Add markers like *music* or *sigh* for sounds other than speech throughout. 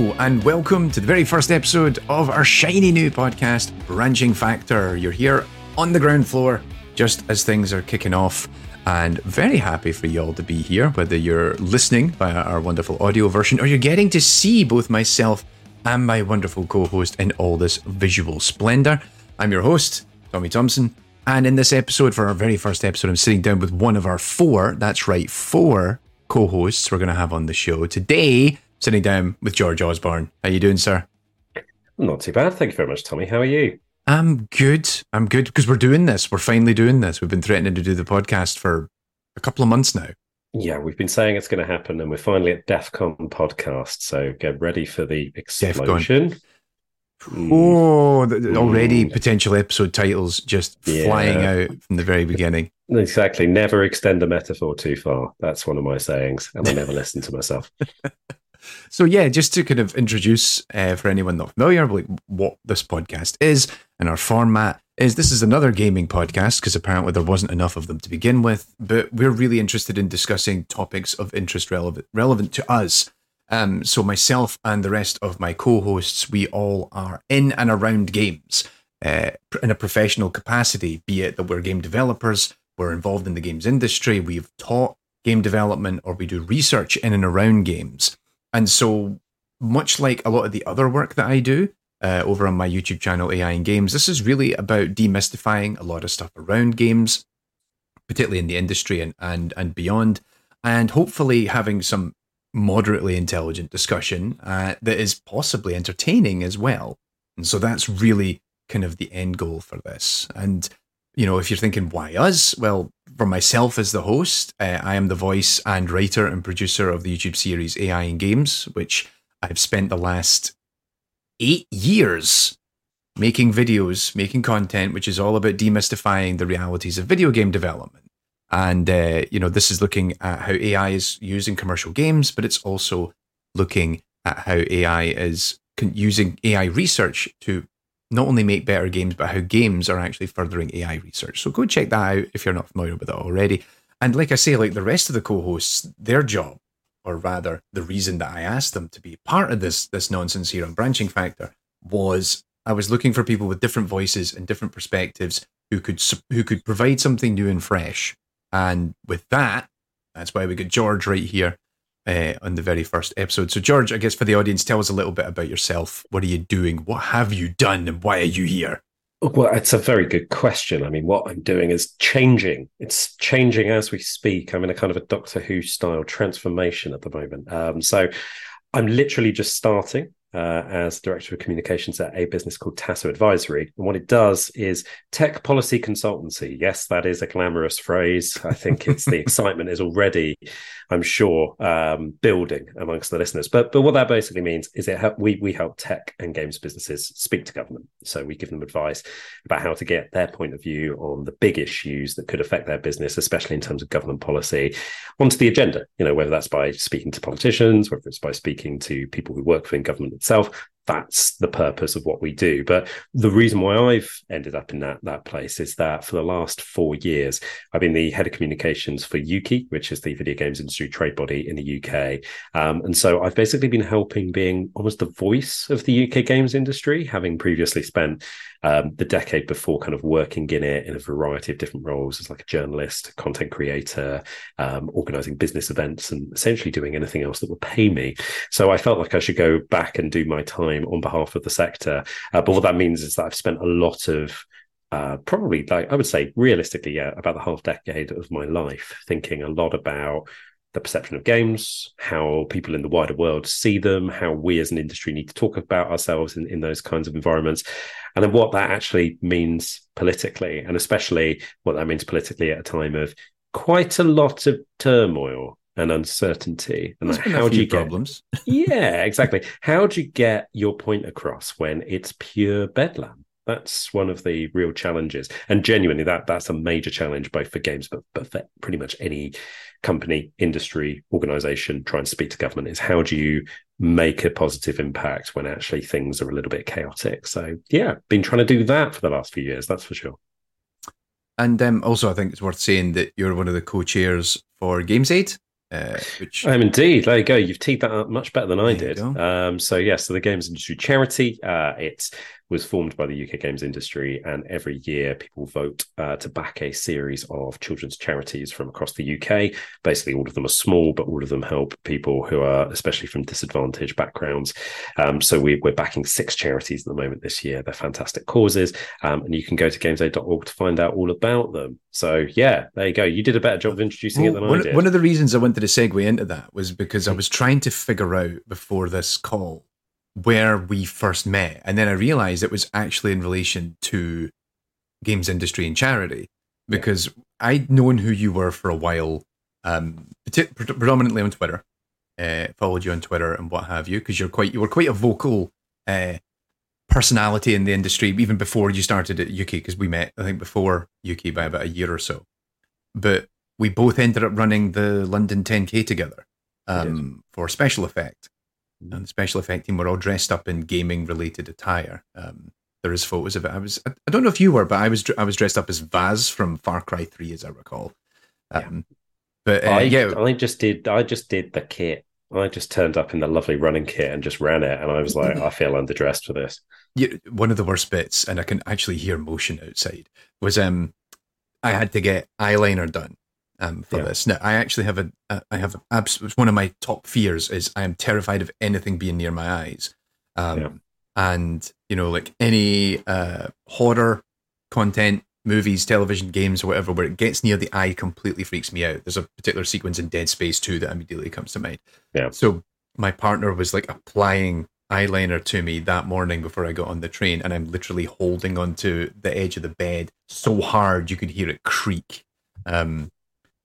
And welcome to the very first episode of our shiny new podcast, Branching Factor. You're here on the ground floor just as things are kicking off, and very happy for you all to be here, whether you're listening via our wonderful audio version or you're getting to see both myself and my wonderful co host in all this visual splendor. I'm your host, Tommy Thompson, and in this episode, for our very first episode, I'm sitting down with one of our four, that's right, four co hosts we're going to have on the show. Today, sitting down with George Osborn. How are you doing, sir? Not too bad. Thank you very much, Tommy. How are you? I'm good. I'm good because we're doing this. We're finally doing this. We've been threatening to do the podcast for a couple of months now. Yeah, we've been saying it's going to happen, and we're finally at DEFCON podcast. So get ready for the explosion. Mm. Oh, already mm. potential episode titles just yeah. flying out from the very beginning. Exactly. Never extend a metaphor too far. That's one of my sayings, and I never listen to myself. *laughs* So yeah, just to kind of introduce uh, for anyone not familiar, like what this podcast is and our format is. This is another gaming podcast because apparently there wasn't enough of them to begin with, but we're really interested in discussing topics of interest relevant relevant to us. Um, so myself and the rest of my co-hosts, we all are in and around games uh, in a professional capacity, be it that we're game developers, we're involved in the games industry, we've taught game development, or we do research in and around games. And so, much like a lot of the other work that I do uh, over on my YouTube channel, AI and Games, this is really about demystifying a lot of stuff around games, particularly in the industry and, and, and beyond, and hopefully having some moderately intelligent discussion uh, that is possibly entertaining as well. And so, that's really kind of the end goal for this. And you know, if you're thinking, why us? Well, for myself as the host, uh, I am the voice and writer and producer of the YouTube series AI and Games, which I've spent the last eight years making videos, making content, which is all about demystifying the realities of video game development. And, uh, you know, this is looking at how AI is used in commercial games, but it's also looking at how AI is using AI research to not only make better games, but how games are actually furthering AI research. So go check that out if you're not familiar with it already. And like I say, like the rest of the co-hosts, their job, or rather the reason that I asked them to be part of this this nonsense here on branching factor was I was looking for people with different voices and different perspectives who could who could provide something new and fresh. And with that, that's why we got George right here uh, on the very first episode. So, George, I guess for the audience, tell us a little bit about yourself. What are you doing? What have you done? And why are you here? Well, it's a very good question. I mean, what I'm doing is changing. It's changing as we speak. I'm in a kind of a Doctor Who style transformation at the moment. Um, so I'm literally just starting uh, as director of communications at a business called Taso Advisory. And what it does is tech policy consultancy. Yes, that is a glamorous phrase. I think it's the *laughs* excitement is already, I'm sure, um, building amongst the listeners. But but what that basically means is it help, we we help tech and games businesses speak to government. So we give them advice about how to get their point of view on the big issues that could affect their business, especially in terms of government policy, onto the agenda. You know, whether that's by speaking to politicians, whether it's by speaking to people who work within government itself that's the purpose of what we do. But the reason why I've ended up in that that place is that for the last four years, I've been the head of communications for UKIE, which is the video games industry trade body in the UK. Um, and so I've basically been helping being almost the voice of the UK games industry, having previously spent um, the decade before kind of working in it in a variety of different roles as like a journalist, content creator, um, organizing business events, and essentially doing anything else that would pay me. So I felt like I should go back and do my time on behalf of the sector. Uh, but what that means is that I've spent a lot of uh, probably like I would say realistically, yeah, about the half decade of my life thinking a lot about the perception of games, how people in the wider world see them, how we as an industry need to talk about ourselves in, in those kinds of environments, and then what that actually means politically, and especially what that means politically at a time of quite a lot of turmoil and uncertainty. And like, how do you problems? get *laughs* yeah, exactly. How do you get your point across when it's pure bedlam? That's one of the real challenges, and genuinely, that that's a major challenge both for games, but but for pretty much any company, industry, organization trying to speak to government. Is how do you make a positive impact when actually things are a little bit chaotic? So yeah, been trying to do that for the last few years. That's for sure. And um, also, I think it's worth saying that you're one of the co-chairs for GamesAid, Uh, which um, indeed, there you go. You've teed that up much better than I There did. Um, so yes, so the games industry charity. Uh, it was formed by the UK games industry, and every year people vote uh, to back a series of children's charities from across the UK. Basically, all of them are small, but all of them help people who are, especially from disadvantaged backgrounds. Um, so we, we're backing six charities at the moment this year. They're fantastic causes, um, and you can go to gamesaid.org to find out all about them. So yeah, there you go. You did a better job of introducing it Well, than I did. one of the reasons I wanted to segue into that was because I was trying to figure out before this call where we first met. And then I realized it was actually in relation to games industry and charity because I'd known who you were for a while, um, predominantly on Twitter. Uh, followed you on Twitter and what have you because you're quite you were quite a vocal uh, personality in the industry even before you started at UKIE because we met I think before UKIE by about a year or so. But we both ended up running the London 10K together um, for special effect. And the special effect team were all dressed up in gaming related attire. Um, there is photos of it. I was I, don't know if you were, but I was I was dressed up as Vaas from Far Cry 3 as I recall. Um, But uh, I, yeah, I just did. I just did the kit. I just turned up in the lovely running kit and just ran it, and I was like, *laughs* I feel underdressed for this. yeah, one of the worst bits, and I can actually hear motion outside, was um, I had to get eyeliner done um for Yeah. this. Now I actually have a, I have a, abs- it's one of my top fears is I am terrified of anything being near my eyes, um, Yeah. and you know like any uh horror content, movies, television, games, or whatever, where it gets near the eye, completely freaks me out. There's a particular sequence in Dead Space Two that immediately comes to mind. Yeah. So my partner was like applying eyeliner to me that morning before I got on the train, and I'm literally holding onto the edge of the bed so hard you could hear it creak. Um,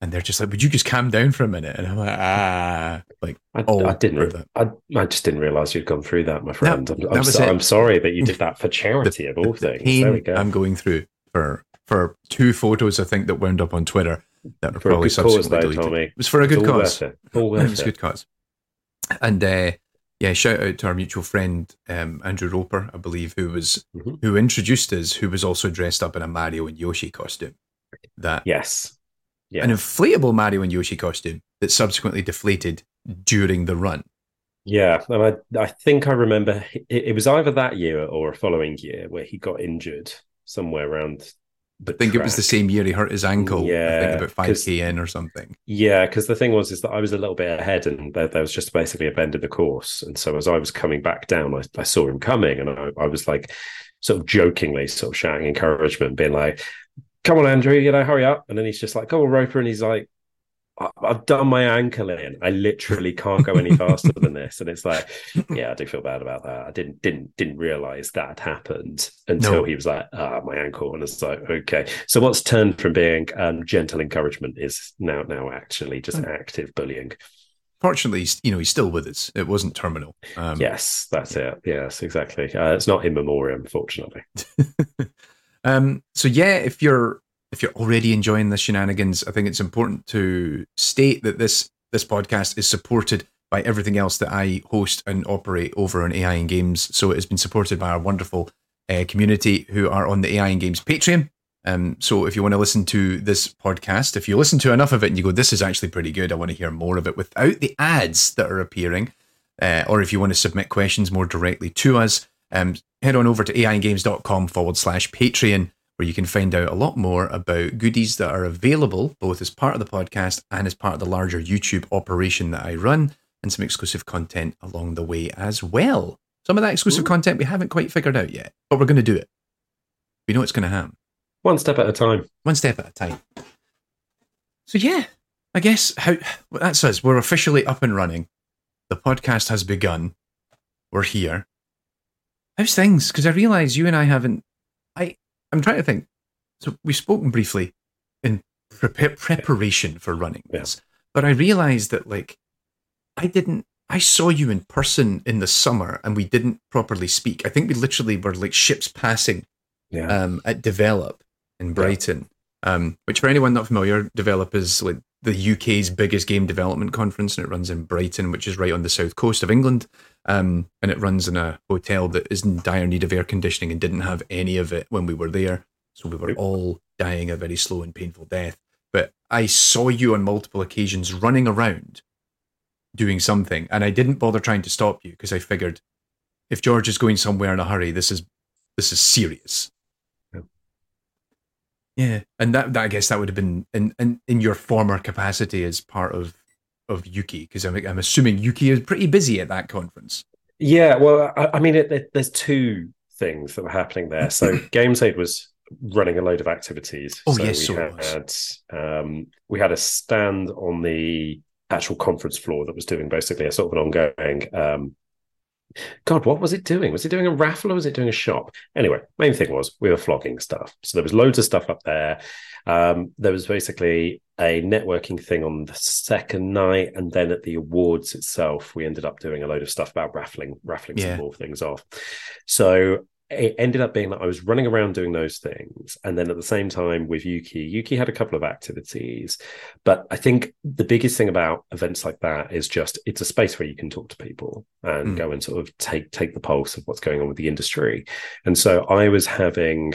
and they're just like, "Would you just calm down for a minute?" And I'm like, "Ah, like I, Oh, I didn't. that. I, I just didn't realize you'd gone through that, my friend. I'm, that I'm, so. I'm sorry that you did that for charity of all the things. There we go. I'm going through for for two photos I think that wound up on Twitter that are For a probably good cause, subsequently though, deleted. It was for a good all cause. worth it. All *laughs* it was it. good cause. And uh, yeah, shout out to our mutual friend um, Andrew Roper, I believe, who was Mhm. who introduced us, who was also dressed up in a Mario and Yoshi costume. That Yes. Yeah. an inflatable Mario and Yoshi costume that subsequently deflated during the run. Yeah, and I I think I remember it, it was either that year or a following year where he got injured somewhere around. I think it was the same year he hurt his ankle. I Yeah, think about five k in or something. Yeah, because the thing was is that I was a little bit ahead, and there, there was just basically a bend in the course. And so as I was coming back down, I, I saw him coming, and I, I was like, sort of jokingly, sort of shouting encouragement, being like, "Come on, Andrew, you know, hurry up!" And then he's just like, come on, Roper," and he's like. "I- I've done my ankle in. I literally can't go any faster than *laughs* this, and it's like, yeah, I do feel bad about that. I didn't didn't didn't realize that had happened until No. he was like, ah, my ankle, and it's like, okay. So what's turned from being um, gentle encouragement is now now actually just Mm. active bullying. Fortunately, you know, he's still with us. It wasn't terminal. Um, yes, that's it. Yes, exactly. Uh, it's not in memoriam, fortunately. *laughs* um, so yeah, if you're if you're already enjoying the shenanigans, I think it's important to state that this this podcast is supported by everything else that I host and operate over on AI and Games. So it has been supported by our wonderful uh, community who are on the AI and Games Patreon. Um, so if you want to listen to this podcast, if you listen to enough of it and you go, this is actually pretty good, I want to hear more of it without the ads that are appearing, uh, or if you want to submit questions more directly to us, um, head on over to aigames.com forward slash Patreon, where you can find out a lot more about goodies that are available both as part of the podcast and as part of the larger YouTube operation that I run, and some exclusive content along the way as well. Some of that exclusive Ooh. content we haven't quite figured out yet, but we're going to do it. We know it's going to happen One step at a time. one step at a time. So yeah, I guess how well, that's us. We're officially up and running. The podcast has begun. We're here. How's things? Because I realise you and I haven't. I I'm trying to think. So we've spoken briefly in pre- preparation for running Yeah. but I realised that like I didn't. I saw you in person in the summer, and we didn't properly speak. I think we literally were like ships passing Yeah. um, at Develop in Brighton, um, which for anyone not familiar, Develop is like the UK's biggest game development conference, and it runs in Brighton, which is right on the south coast of England. Um, and it runs in a hotel that is in dire need of air conditioning and didn't have any of it when we were there. So we were all dying a very slow and painful death. but I saw you on multiple occasions running around doing something, and I didn't bother trying to stop you because I figured if George is going somewhere in a hurry, this is this is serious. Yeah. And that, that I guess that would have been in, in in your former capacity as part of of UKIE because I'm I'm assuming UKIE is pretty busy at that conference. Yeah, well, I, I mean, it, it, there's two things that were happening there. So Gamesaid was running a load of activities. Oh, so yes, we had um, we had a stand on the actual conference floor that was doing basically a sort of an ongoing. Um, God, what was it doing? Was it doing a raffle or was it doing a shop? Anyway, main thing was we were flogging stuff. So there was loads of stuff up there. Um, there was basically a networking thing on the second night, and then at the awards itself, we ended up doing a load of stuff about raffling, raffling Yeah. some more things off. So it ended up being that I was running around doing those things. And then at the same time with UKIE, UKIE had a couple of activities. But I think the biggest thing about events like that is just it's a space where you can talk to people and Mm. go and sort of take take the pulse of what's going on with the industry. And so I was having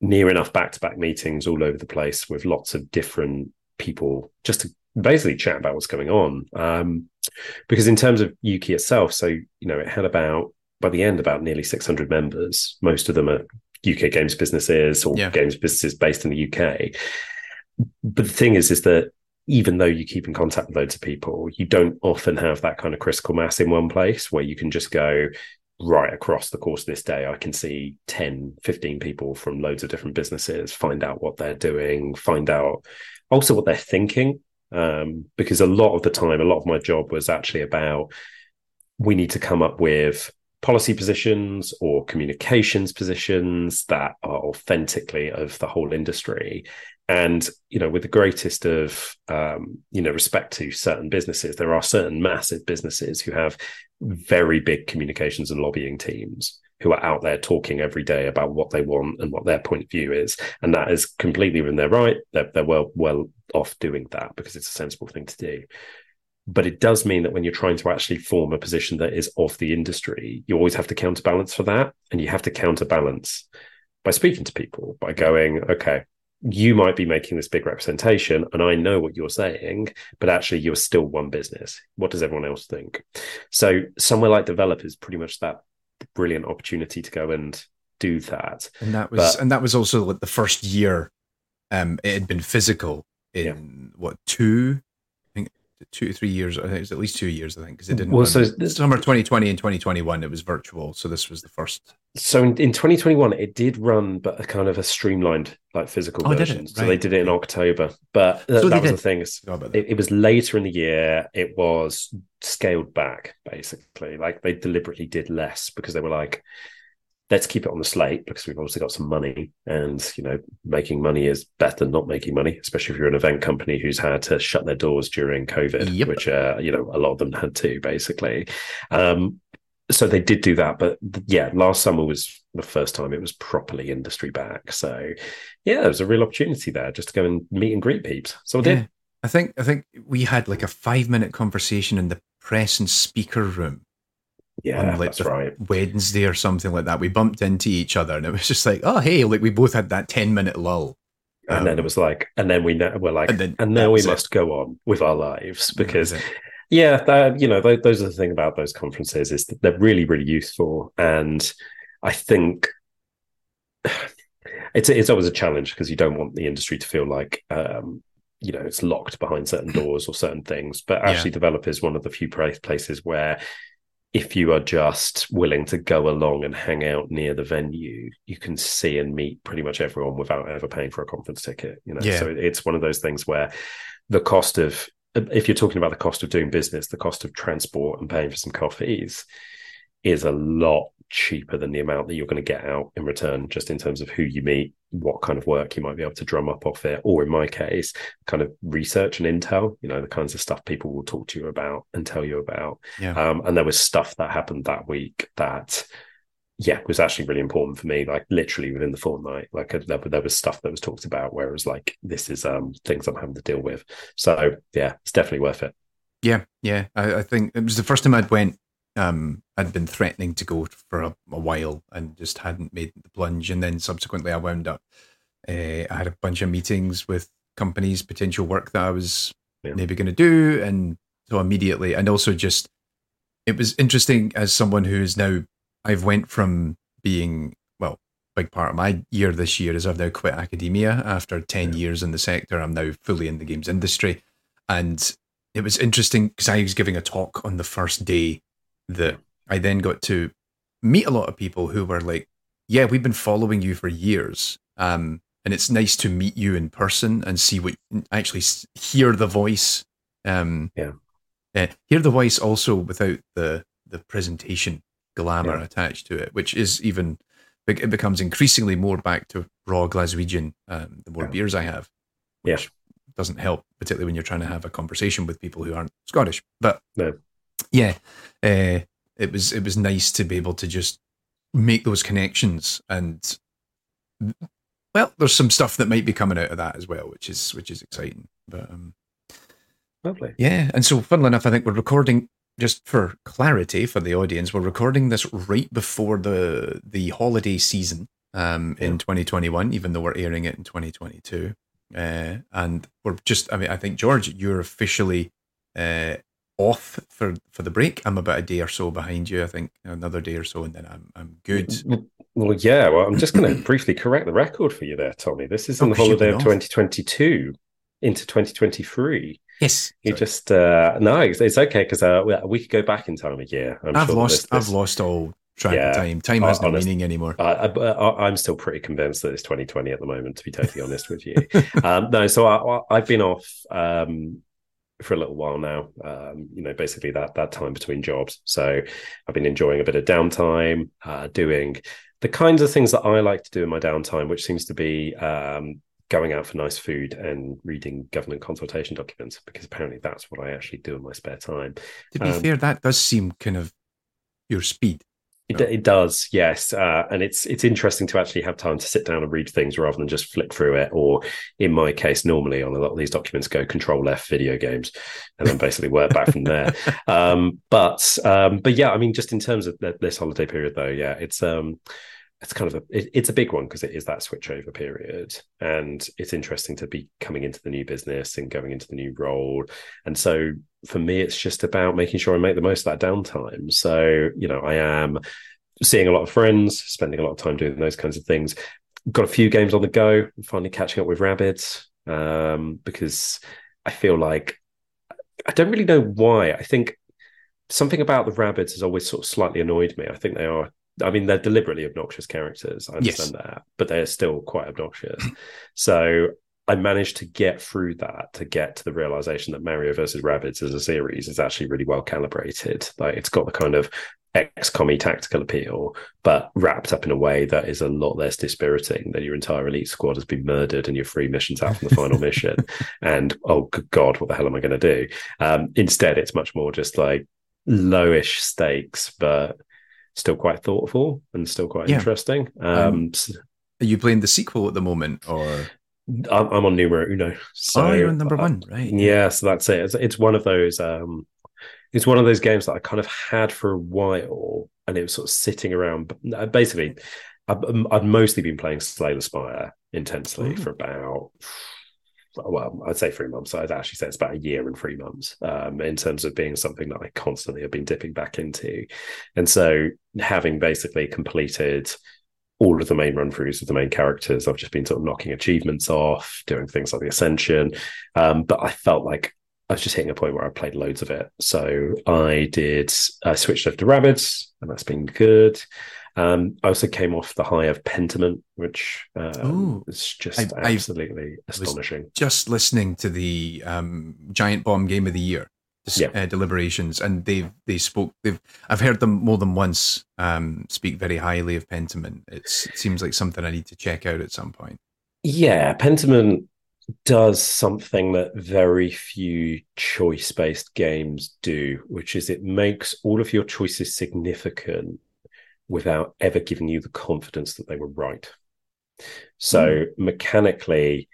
near enough back-to-back meetings all over the place with lots of different people just to basically chat about what's going on. Um, because in terms of UKIE itself, so you know, it had about by the end about nearly 600 members. Most of them are UK games businesses or Yeah. games businesses based in the UK. But the thing is, is that even though you keep in contact with loads of people, you don't often have that kind of critical mass in one place where you can just go right across the course of this day. I can see 10, 15 people from loads of different businesses, find out what they're doing, find out also what they're thinking. Um, because a lot of the time, a lot of my job was actually about we need to come up with policy positions or communications positions that are authentically of the whole industry. And you know with the greatest of um, you know respect to certain businesses there are certain massive businesses who have very big communications and lobbying teams who are out there talking every day about what they want and what their point of view is. And that is completely within their right. They're, they're well well off doing that because it's a sensible thing to do but it does mean that when you're trying to actually form a position that is of the industry, you always have to counterbalance for that. And you have to counterbalance by speaking to people, by going, okay, you might be making this big representation, and I know what you're saying, but actually, you're still one business. What does everyone else think? So, somewhere like developers, pretty much that brilliant opportunity to go and do that. and that was But- and that was also like the first year um it had been physical in what two two or three years I think it was at least two years I think because it didn't Well, so this- summer 2020 and 2021 it was virtual so this was the first So in, in 2021, it did run, but a kind of a streamlined, like physical Oh, version. So they did it in October, but th- So that was did. the thing. is oh, Forgot about that. It, it was later in the year. It was scaled back, basically. Like they deliberately did less because they were like, let's keep it on the slate because we've obviously got some money, and you know, making money is better than not making money, especially if you're an event company who's had to shut their doors during COVID, Yep. which uh, you know a lot of them had to, basically. Um, so they did do that, but yeah, last summer was the first time it was properly industry back. So yeah, there was a real opportunity there just to go and meet and greet peeps. So I did. Yeah. I think I think we had like a five minute conversation in the press and speaker room Yeah, like that's right. Wednesday or something like that. We bumped into each other and it was just like, oh hey, like we both had that 10 minute lull. And then Um, it was like, and then we know, we're like, and then, and, now we it. must go on with our lives because, yeah, that, you know, th- those are the thing about those conferences is that they're really, really useful. And I think *sighs* it's it's always a challenge because you don't want the industry to feel like, um, you know, it's locked behind certain *clears throat* doors or certain things. But actually, develop is one of the few places where if you are just willing to go along and hang out near the venue, you can see and meet pretty much everyone without ever paying for a conference ticket. You know, Yeah. so it's one of those things where the cost of if you're talking about the cost of doing business, the cost of transport and paying for some coffees is a lot cheaper than the amount that you're going to get out in return, just in terms of who you meet, what kind of work you might be able to drum up off it, or in my case, kind of research and intel, you know, the kinds of stuff people will talk to you about and tell you about. Yeah. Um, and there was stuff that happened that week that, yeah, was actually really important for me. Like literally within the fortnight, like uh, there, there was stuff that was talked about. Whereas like this is um things I'm having to deal with. So yeah, it's definitely worth it. Yeah, yeah. I, I think it was the first time I'd went. Um, I'd been threatening to go for a, a while and just hadn't made the plunge. And then subsequently, I wound up. Uh, I had a bunch of meetings with companies, potential work that I was yeah. maybe going to do, and so immediately, and also just it was interesting as someone who's now I've went from being well, big part of my year this year is I've now quit academia after ten yeah. years in the sector. I'm now fully in the games industry, and it was interesting because I was giving a talk on the first day that I then got to meet a lot of people who were like, "Yeah, we've been following you for years." Um, and it's nice to meet you in person and see what actually hear the voice. Um, yeah, uh, hear the voice also without the the presentation glamour yeah. attached to it, which is even it becomes increasingly more back to raw Glaswegian. Um, the more yeah. beers I have, which yeah. doesn't help, particularly when you're trying to have a conversation with people who aren't Scottish. But no. Yeah, uh, it was it was nice to be able to just make those connections and well, there's some stuff that might be coming out of that as well, which is which is exciting. But um, lovely, yeah. And so, funnily enough, I think we're recording just for clarity for the audience. We're recording this right before the the holiday season um, in 2021, even though we're airing it in 2022. Uh, and we're just, I mean, I think George, you're officially uh, off for for the break. I'm about a day or so behind you. I think another day or so, and then I'm I'm good. Well, yeah. Well, I'm just going to *clears throat* briefly correct the record for you there, Tommy. This is on oh, the holiday of 2022 into 2023. Yes, you Sorry. just uh, no, it's, it's okay because uh, we could go back in time a year. i have sure lost, this, I've lost all track yeah, of time. Time has no meaning anymore. I, am still pretty convinced that it's 2020 at the moment. To be totally honest with you, *laughs* um, no. So I, have been off. Um, for a little while now. Um, you know, basically that that time between jobs. So I've been enjoying a bit of downtime, uh, doing the kinds of things that I like to do in my downtime, which seems to be um, going out for nice food and reading government consultation documents, because apparently that's what I actually do in my spare time. To be um, fair, that does seem kind of your speed. It, it does, yes, uh, and it's it's interesting to actually have time to sit down and read things rather than just flick through it. Or in my case, normally on a lot of these documents, go Control F video games, and then basically work back from there. *laughs* Um, but um, but yeah, I mean, just in terms of this holiday period, though, yeah, it's um, it's kind of a it, it's a big one because it is that switchover period. And it's interesting to be coming into the new business and going into the new role. And so for me it's just about making sure i make the most of that downtime. So you know i am seeing a lot of friends spending a lot of time doing those kinds of things. Got a few games on the go finally catching up with Rabbids um, because i feel like i don't really know why. I think something about the Rabbids has always sort of slightly annoyed me. I think they are I mean, they're deliberately obnoxious characters. I understand yes. that, but they're still quite obnoxious. *laughs* so I managed to get through that to get to the realization that Mario versus Rabbids as a series is actually really well calibrated. Like it's got the kind of XCOM tactical appeal, but wrapped up in a way that is a lot less dispiriting than your entire elite squad has been murdered and your three missions out from the final *laughs* mission. And oh, good God, what the hell am I going to do? Um, instead, it's much more just like lowish stakes, but still quite thoughtful and still quite yeah. interesting. Um, um, are you playing the sequel at the moment, or I'm, I'm on numero uno? So, oh, you're on number one, right? Yeah, so that's it. It's, it's one of those. Um, it's one of those games that I kind of had for a while, and it was sort of sitting around. Uh, basically, I've, I've mostly been playing Slay the Spire intensely for about well, I'd say three months. I'd actually say it's about a year and three months um, in terms of being something that I constantly have been dipping back into. And so, having basically completed all of the main run throughs of the main characters, I've just been sort of knocking achievements off, doing things like the Ascension. Um, but I felt like I was just hitting a point where I played loads of it. So I did, I switched over to Rabbids, and that's been good. Um, I also came off the high of Pentiment, which um, is just I, absolutely I astonishing. Just listening to the um, Giant Bomb Game of the Year yeah. uh, deliberations, and they've they spoke. They've I've heard them more than once um, speak very highly of Pentiment. It's, it seems like something I need to check out at some point. Yeah, Pentiment does something that very few choice based games do, which is it makes all of your choices significant without ever giving you the confidence that they were right. So mm. mechanically,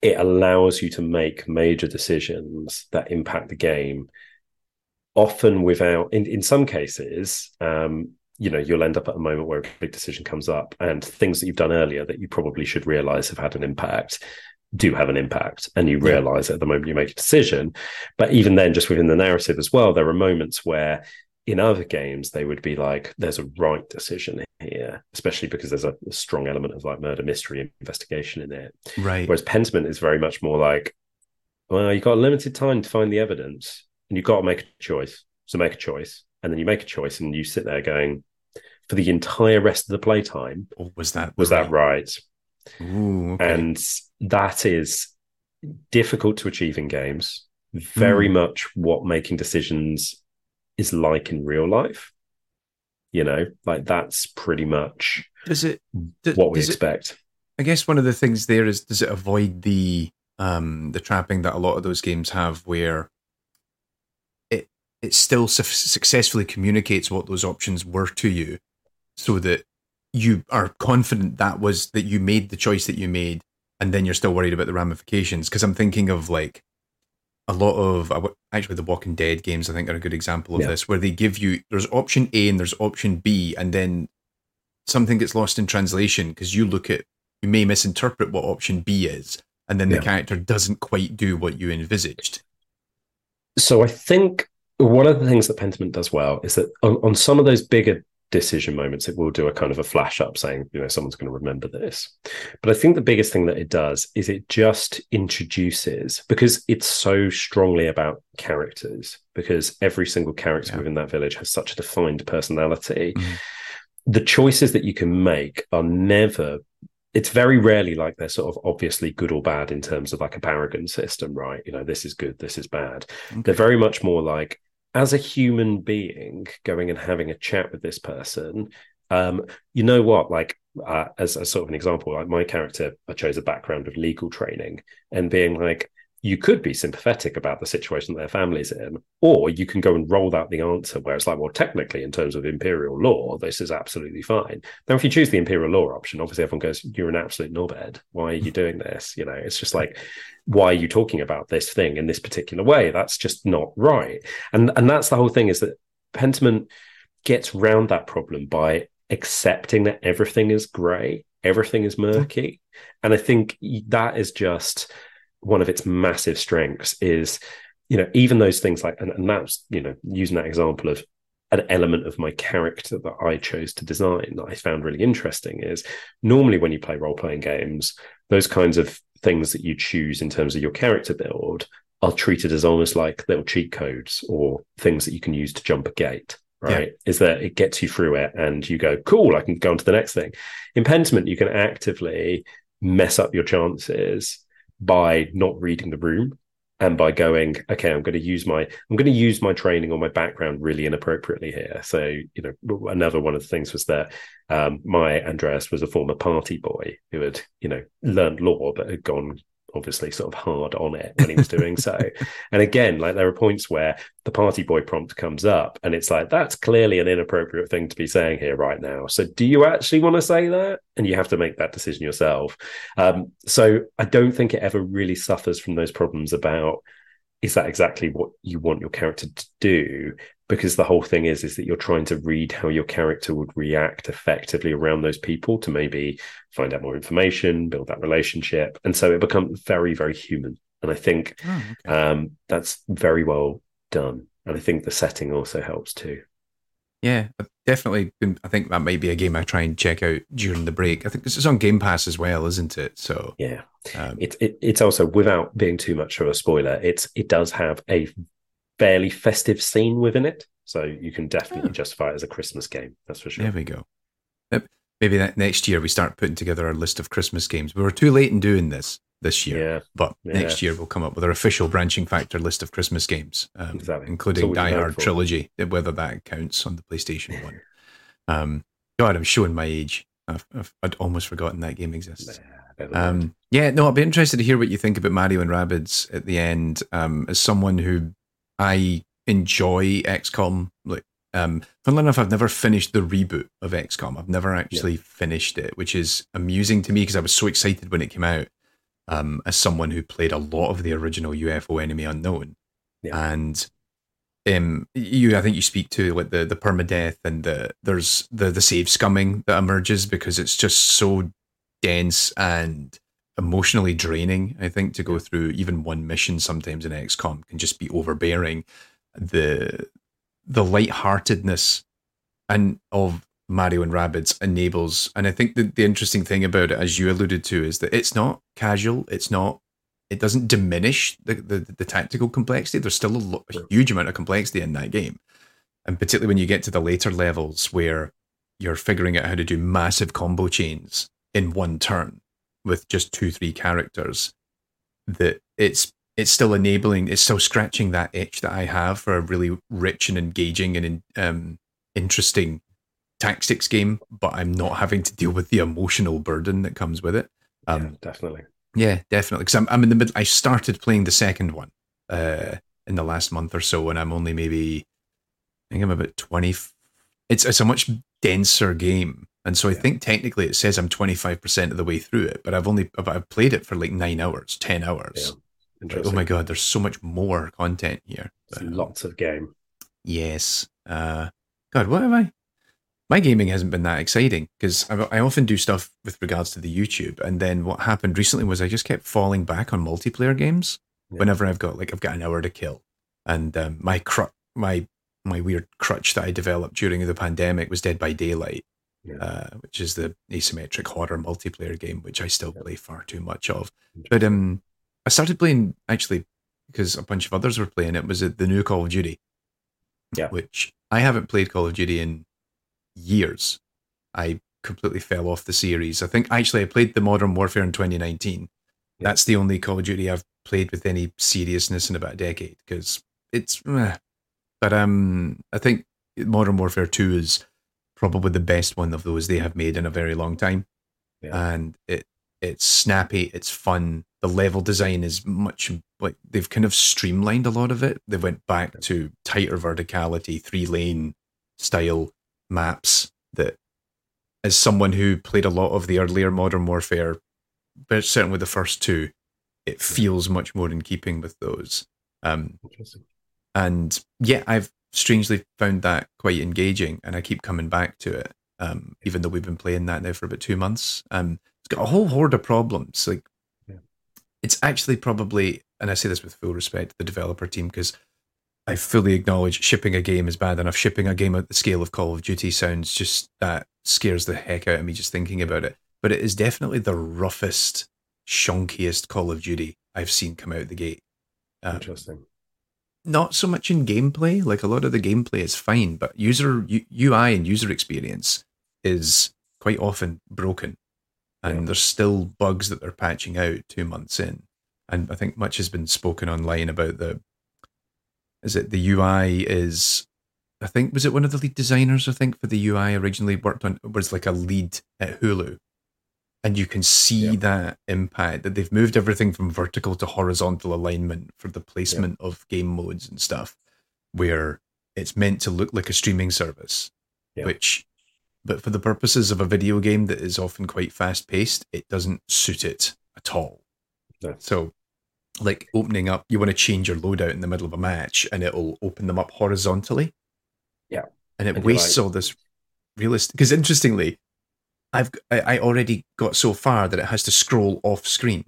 it allows you to make major decisions that impact the game, often without, in, in some cases, um, you know, you'll end up at a moment where a big decision comes up and things that you've done earlier that you probably should realize have had an impact do have an impact and you realize at the moment you make a decision but even then just within the narrative as well there are moments where in other games they would be like there's a right decision here especially because there's a, a strong element of like murder mystery investigation in it right whereas pentiment is very much more like well you've got a limited time to find the evidence and you've got to make a choice so make a choice and then you make a choice and you sit there going for the entire rest of the playtime was that was right? that right Ooh, okay. and that is difficult to achieve in games very Mm. much what making decisions is like in real life you know like that's pretty much does it d- what we does it- expect. I guess one of the things there is does it avoid the um the trapping that a lot of those games have where it it still su- successfully communicates what those options were to you so that you are confident that was that you made the choice that you made and then you're still worried about the ramifications? Because I'm thinking of like a lot of actually the Walking Dead games I think are a good example of Yeah. this where they give you there's option A and there's option B and then something gets lost in translation because you look at you may misinterpret what option B is and then the character doesn't quite do what you envisaged. so i think one of the things that pentiment does well is that on, on some of those bigger decision moments it will do a kind of a flash up saying you know someone's going to remember this. But i think the biggest thing that it does is it just introduces because it's so strongly about characters because every single character Yeah. within that village has such a defined personality. Mhm. the choices that you can make are never it's very rarely like they're sort of obviously good or bad in terms of like a paragon system right? You know this is good this is bad. They're very much more like as a human being going and having a chat with this person um you know what? Like uh, as, as sort of an example like my character i chose a background of legal training and being like you could be sympathetic about the situation their family's in or you can go and roll out the answer where it's like well technically in terms of imperial law this is absolutely fine. Now if you choose the imperial law option obviously everyone goes you're an absolute knobhead. Why are you hmm. doing this? You know it's just like why are you talking about this thing in this particular way? That's just not right. And and that's the whole thing is that pentiment gets round that problem by accepting that everything is grey everything is hmm. murky. And i think that is just one of its massive strengths is you know even those things like and, and that's you know using that example of an element of my character that I chose to design that I found really interesting is normally when you play role playing games, those kinds of things that you choose in terms of your character build are treated as almost like little cheat codes or things that you can use to jump a gate. Right. Is that it gets you through it and you go, cool, I can go on to the next thing. In Pentiment, you can actively mess up your chances by not reading the room and by going okay i'm going to use my i'm going to use my training or my background really inappropriately here. So you know another one of the things was that um, my andreas was a former party boy who had you know learned law but had gone obviously sort of hard on it when he was doing so. *laughs* And again like there are points where the party boy prompt comes up and it's like that's clearly an inappropriate thing to be saying here right now. So do you actually want to say that? And you have to make that decision yourself. Um, so i don't think it ever really suffers from those problems about is that exactly what you want your character to do? Because the whole thing is is that you're trying to read how your character would react effectively around those people to maybe find out more information build that relationship. And so it becomes very very human. And i think Oh, okay. um, that's very well done. And i think the setting also helps too. Yeah, definitely. Been, I think that might be a game I try and check out during the break. I think this is on Game Pass as well, isn't it? So yeah um, it, it it's also without being too much of a spoiler it's it does have a fairly festive scene within it so you can definitely Oh. justify it as a christmas game that's for sure there we go. Maybe that next year we start putting together our list of Christmas games. We were too late in doing this this year, yeah but Yeah. next year we'll come up with our official branching factor list of Christmas games, um, Exactly. Including Die Hard trilogy, whether that counts on the PlayStation One. Um, God, I'm showing my age. I've, I've, I'd almost forgotten that game exists. Um, yeah, no, I'd be interested to hear what you think about Mario and Rabbids at the end. Um, as someone who I enjoy XCOM, like, um, funnily enough, I've never finished the reboot of XCOM. I've never actually finished it, which is amusing to me because I was so excited when it came out. Um, as someone who played a lot of the original UFO Enemy Unknown, Yeah. and um, you, I think you speak to like the the permadeath and the there's the the save scumming that emerges because it's just so dense and emotionally draining. I think to go through even one mission sometimes in XCOM can just be overbearing. The the lightheartedness and of Mario and Rabbids enables, and I think the, the interesting thing about it, as you alluded to, is that it's not casual. It's not. It doesn't diminish the the, the tactical complexity. There's still a, lo- a huge amount of complexity in that game, and particularly when you get to the later levels where you're figuring out how to do massive combo chains in one turn with just two three characters that it's it's still enabling it's still scratching that itch that i have for a really rich and engaging and um, interesting tactics game but i'm not having to deal with the emotional burden that comes with it um, yeah, definitely yeah definitely because I'm, I'm in the middle i started playing the second one uh, in the last month or so and i'm only maybe i think i'm about 20 it's it's a much denser game and so I think technically it says I'm 25% of the way through it, but I've only I've played it for like nine hours, 10 hours. Yeah. oh my God, there's so much more content here. But, lots of game. Yes. Uh, God, what have I? My gaming hasn't been that exciting because I, I often do stuff with regards to the YouTube. And then what happened recently was I just kept falling back on multiplayer games yeah. whenever I've got like, I've got an hour to kill. And um, my cru- my my weird crutch that I developed during the pandemic was Dead by Daylight yeah. uh, which is the asymmetric horror multiplayer game, which I still play far too much of. But um, I started playing actually because a bunch of others were playing it. Was the new Call of Duty? Yeah, which I haven't played Call of Duty in years. I completely fell off the series. I think actually I played the Modern Warfare in 2019. Yeah. That's the only Call of Duty I've played with any seriousness in about a decade because it's. Eh. But um, I think Modern Warfare 2 is probably the best one of those they have made in a very long time. Yeah. And it it's snappy, it's fun. The level design is much like they've kind of streamlined a lot of it. They went back to tighter verticality, three lane style maps that as someone who played a lot of the earlier modern warfare, but certainly the first two, it feels much more in keeping with those. Um, and yeah, I've strangely found that quite engaging, and I keep coming back to it. Um, even though we've been playing that now for about two months, um, it's got a whole horde of problems. Like, yeah. it's actually probably, and I say this with full respect to the developer team because I fully acknowledge shipping a game is bad enough. Shipping a game at the scale of Call of Duty sounds just that scares the heck out of me just thinking about it. But it is definitely the roughest, shonkiest Call of Duty I've seen come out the gate. Um, Interesting not so much in gameplay. Like a lot of the gameplay is fine, but user U- UI and user experience is quite often broken, and yeah. there's still bugs that they're patching out two months in. And I think much has been spoken online about the. Is it the UI is I think was it one of the lead designers I think for the UI originally worked on was like a lead at Hulu and you can see yeah. that impact that they've moved everything from vertical to horizontal alignment for the placement yeah. of game modes and stuff where it's meant to look like a streaming service yeah. which but for the purposes of a video game that is often quite fast paced it doesn't suit it at all no. so like opening up you want to change your loadout in the middle of a match and it'll open them up horizontally yeah and it and wastes like- all this realistic because interestingly I've I already got so far that it has to scroll off screen.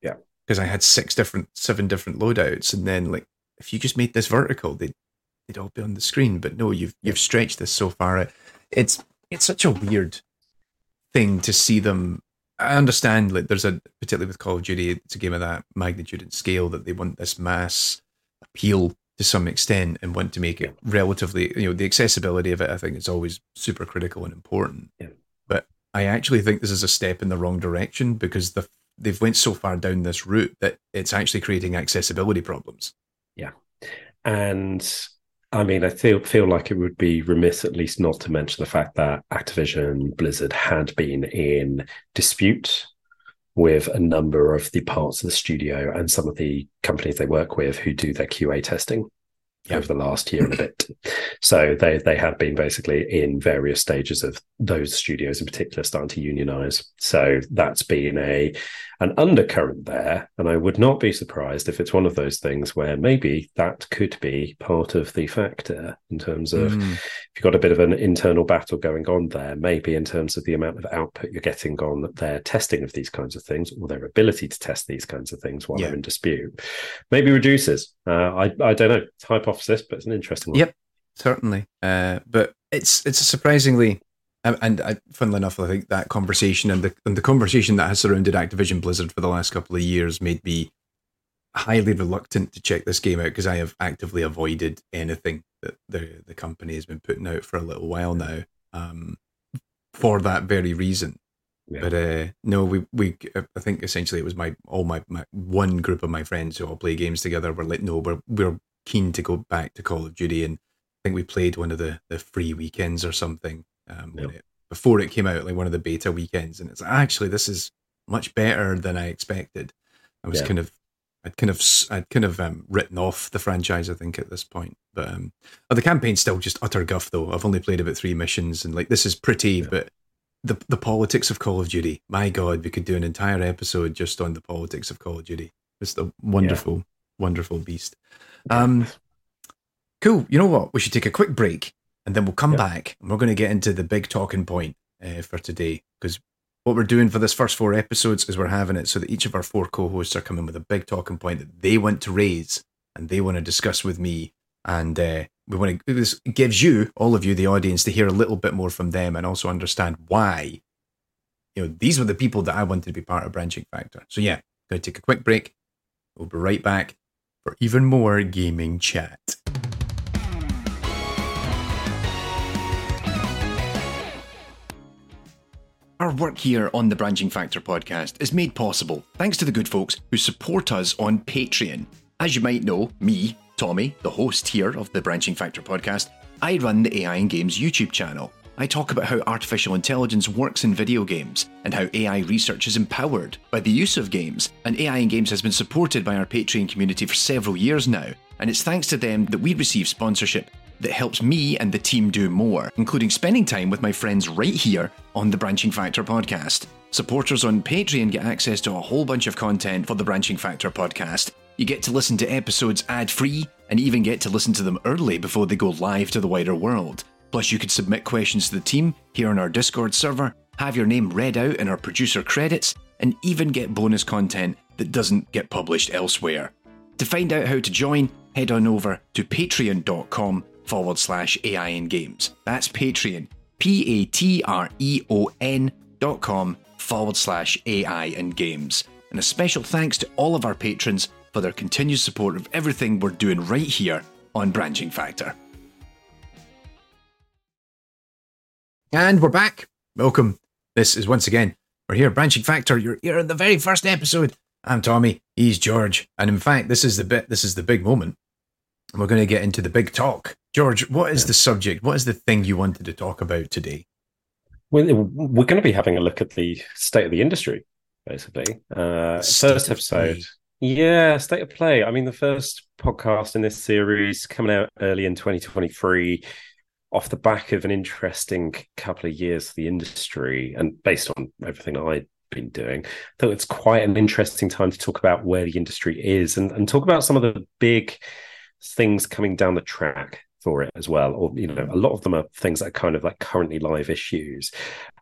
Yeah. Because I had six different, seven different loadouts, and then like if you just made this vertical, they'd they'd all be on the screen. But no, you've you've stretched this so far. It's it's such a weird thing to see them. I understand like there's a particularly with Call of Duty, it's a game of that magnitude and scale that they want this mass appeal to some extent and want to make it relatively you know the accessibility of it. I think is always super critical and important. Yeah. But I actually think this is a step in the wrong direction because the, they've went so far down this route that it's actually creating accessibility problems. Yeah, and I mean, I feel feel like it would be remiss at least not to mention the fact that Activision Blizzard had been in dispute with a number of the parts of the studio and some of the companies they work with who do their QA testing yeah. over the last year and a bit. So they they had been basically in various stages of those studios in particular starting to unionize. So that's been a an undercurrent there, and I would not be surprised if it's one of those things where maybe that could be part of the factor in terms of mm. you've got a bit of an internal battle going on there, maybe in terms of the amount of output you're getting on their testing of these kinds of things or their ability to test these kinds of things while yeah. they're in dispute, maybe reduces. Uh, I I don't know. Hypothesis, but it's an interesting one. Yep, certainly. Uh, but it's it's a surprisingly and I, funnily enough, I think that conversation and the and the conversation that has surrounded Activision Blizzard for the last couple of years made me highly reluctant to check this game out because I have actively avoided anything that the the company has been putting out for a little while now, um, for that very reason. Yeah. But uh, no, we we I think essentially it was my all my, my one group of my friends who all play games together were like, no, we're we're keen to go back to Call of Duty, and I think we played one of the the free weekends or something um, yeah. it, before it came out, like one of the beta weekends, and it's like, actually this is much better than I expected. I was yeah. kind of I'd kind of I'd kind of um, written off the franchise, I think, at this point. But um, oh, the campaign's still just utter guff, though. I've only played about three missions, and like this is pretty, yeah. but the the politics of Call of Duty. My God, we could do an entire episode just on the politics of Call of Duty. It's a wonderful, yeah. wonderful beast. Um, cool. You know what? We should take a quick break, and then we'll come yeah. back, and we're going to get into the big talking point uh, for today because what we're doing for this first four episodes is we're having it so that each of our four co-hosts are coming with a big talking point that they want to raise and they want to discuss with me and uh, we want to this gives you all of you the audience to hear a little bit more from them and also understand why you know these were the people that i wanted to be part of branching factor so yeah going to take a quick break we'll be right back for even more gaming chat Our work here on the Branching Factor podcast is made possible thanks to the good folks who support us on Patreon. As you might know, me, Tommy, the host here of the Branching Factor podcast, I run the AI and Games YouTube channel. I talk about how artificial intelligence works in video games and how AI research is empowered by the use of games. And AI and Games has been supported by our Patreon community for several years now, and it's thanks to them that we receive sponsorship that helps me and the team do more, including spending time with my friends right here on the Branching Factor podcast. Supporters on Patreon get access to a whole bunch of content for the Branching Factor podcast. You get to listen to episodes ad free and even get to listen to them early before they go live to the wider world. Plus, you could submit questions to the team here on our Discord server, have your name read out in our producer credits, and even get bonus content that doesn't get published elsewhere. To find out how to join, head on over to patreon.com forward slash AI and games. That's Patreon, P A T R E O N dot com forward slash AI and games. And a special thanks to all of our patrons for their continued support of everything we're doing right here on Branching Factor. And we're back. Welcome. This is once again, we're here, Branching Factor. You're here in the very first episode. I'm Tommy. He's George. And in fact, this is the bit, this is the big moment. We're going to get into the big talk. George, what is the subject? What is the thing you wanted to talk about today? Well, we're going to be having a look at the state of the industry, basically. Uh, first episode. Yeah, state of play. I mean, the first podcast in this series coming out early in 2023 off the back of an interesting couple of years for the industry and based on everything I'd been doing, I thought it's quite an interesting time to talk about where the industry is and, and talk about some of the big things coming down the track for it as well or you know a lot of them are things that are kind of like currently live issues.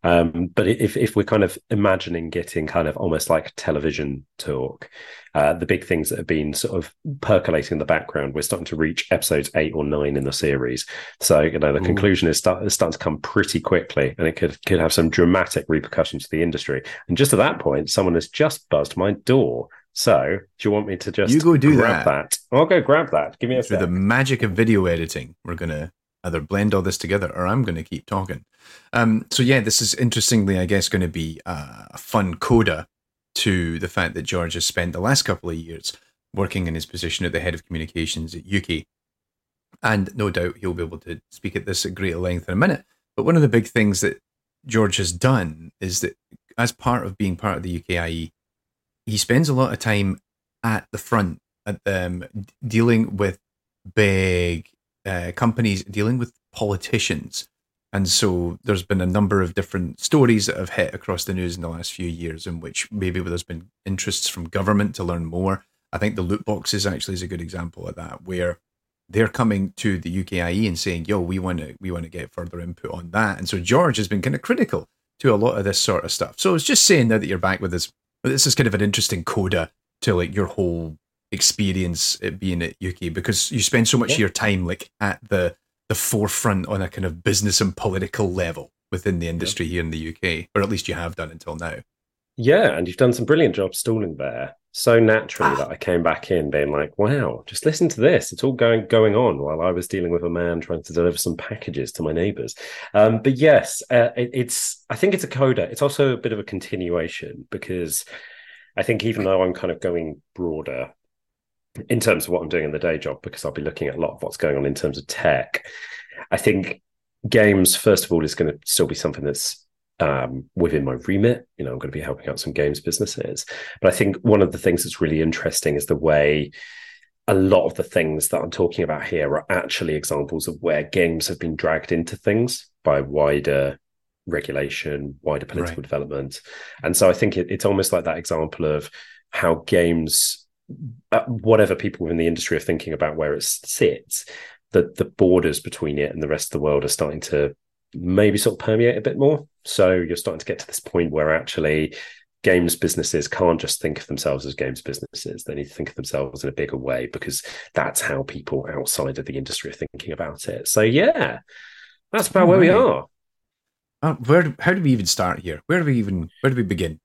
Um, but if if we're kind of imagining getting kind of almost like television talk uh, the big things that have been sort of percolating in the background we're starting to reach episodes eight or nine in the series. So you know the Ooh. conclusion is, start, is starting to come pretty quickly and it could could have some dramatic repercussions to the industry. And just at that point someone has just buzzed my door so, do you want me to just you go do grab that? that? I'll go grab that. Give me a Through sec. the magic of video editing, we're gonna either blend all this together, or I'm gonna keep talking. Um, so yeah, this is interestingly, I guess, going to be a fun coda to the fact that George has spent the last couple of years working in his position at the head of communications at UKIE, and no doubt he'll be able to speak at this at greater length in a minute. But one of the big things that George has done is that, as part of being part of the UKIE, he spends a lot of time at the front, at um, dealing with big uh, companies, dealing with politicians. And so there's been a number of different stories that have hit across the news in the last few years in which maybe there's been interests from government to learn more. I think the loot boxes actually is a good example of that, where they're coming to the UKIE and saying, "Yo, we want to we want to get further input on that." And so George has been kind of critical to a lot of this sort of stuff. So it's just saying now that you're back with this. This is kind of an interesting coda to like your whole experience at being at UKIE because you spend so much yeah. of your time like at the the forefront on a kind of business and political level within the industry yeah. here in the UK, or at least you have done until now. Yeah, and you've done some brilliant jobs stalling there so naturally that I came back in being like, wow, just listen to this. It's all going going on while I was dealing with a man trying to deliver some packages to my neighbors. Um, but yes, uh, it, it's I think it's a coda. It's also a bit of a continuation because I think even though I'm kind of going broader in terms of what I'm doing in the day job, because I'll be looking at a lot of what's going on in terms of tech, I think games, first of all, is going to still be something that's um, within my remit. You know, I'm going to be helping out some games businesses. But I think one of the things that's really interesting is the way a lot of the things that I'm talking about here are actually examples of where games have been dragged into things by wider regulation, wider political right. development. And so I think it, it's almost like that example of how games, uh, whatever people in the industry are thinking about where it sits, that the borders between it and the rest of the world are starting to maybe sort of permeate a bit more. So you're starting to get to this point where actually games businesses can't just think of themselves as games businesses. They need to think of themselves in a bigger way because that's how people outside of the industry are thinking about it. So yeah, that's about where we are. Uh, where how do we even start here? Where do we even where do we begin?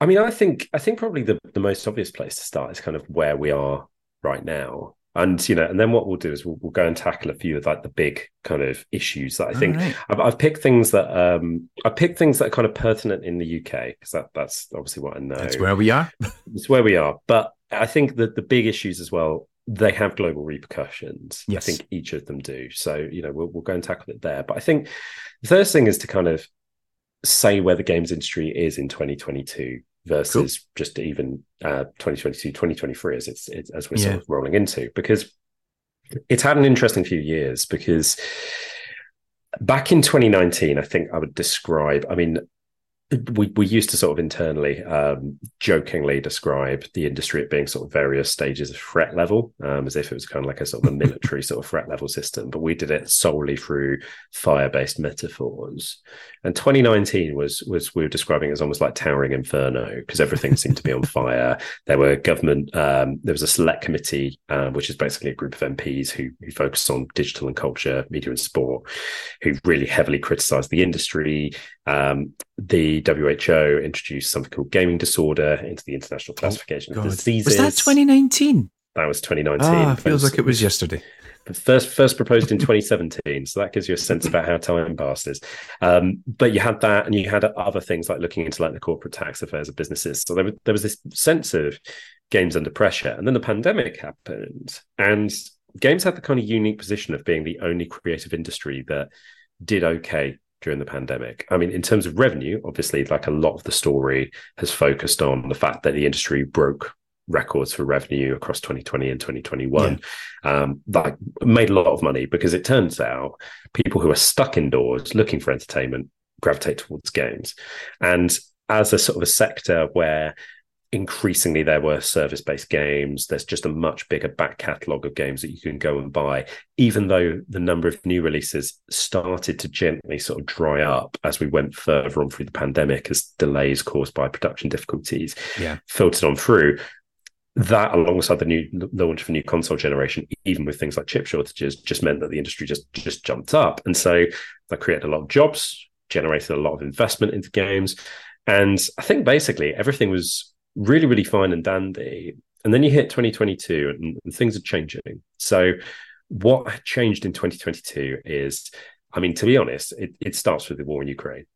I mean, I think I think probably the, the most obvious place to start is kind of where we are right now and you know and then what we'll do is we'll, we'll, go and tackle a few of like the big kind of issues that i think right. I've, I've, picked things that um i picked things that are kind of pertinent in the uk because that that's obviously what i know. That's where we are. *laughs* It's where we are. But i think that the big issues as well they have global repercussions. Yes. i think each of them do. So you know we'll, we'll go and tackle it there. But i think the first thing is to kind of say where the games industry is in 2022 versus cool. just even uh, 2022, 2023 as it's, it's as we're yeah. sort of rolling into because it's had an interesting few years because back in 2019, I think I would describe, I mean, we, we used to sort of internally um, jokingly describe the industry at being sort of various stages of threat level um, as if it was kind of like a sort of a military sort of threat level system but we did it solely through fire-based metaphors. And 2019 was was we were describing as almost like towering inferno because everything seemed to be on fire. There were government um, there was a select committee uh, which is basically a group of mps who, who focus on digital and culture media and sport who really heavily criticized the industry um, the WHO introduced something called gaming disorder into the international oh, classification oh, of diseases. Was that 2019? That was 2019. Ah, feels like it was yesterday. First, first proposed in 2017, so that gives you a sense about how time passes. Um, but you had that, and you had other things like looking into like the corporate tax affairs of businesses. So there, there was this sense of games under pressure, and then the pandemic happened, and games had the kind of unique position of being the only creative industry that did okay during the pandemic. I mean, in terms of revenue, obviously, like a lot of the story has focused on the fact that the industry broke records for revenue across 2020 and 2021 yeah. um, like made a lot of money because it turns out people who are stuck indoors looking for entertainment gravitate towards games and as a sort of a sector where increasingly there were service based games. There's just a much bigger back catalogue of games that you can go and buy, even though the number of new releases started to gently sort of dry up as we went further on through the pandemic, as delays caused by production difficulties yeah. filtered on through. That, alongside the new launch of a new console generation, even with things like chip shortages, just meant that the industry just just jumped up, and so that created a lot of jobs, generated a lot of investment into games, and I think basically everything was really, really fine and dandy. And then you hit 2022 and, and things are changing. So, what changed in 2022 is, I mean, to be honest, it, it starts with the war in Ukraine.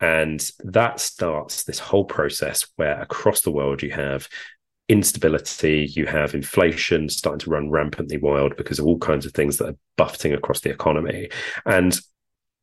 And that starts this whole process where across the world you have instability, you have inflation starting to run rampantly wild because of all kinds of things that are buffeting across the economy. And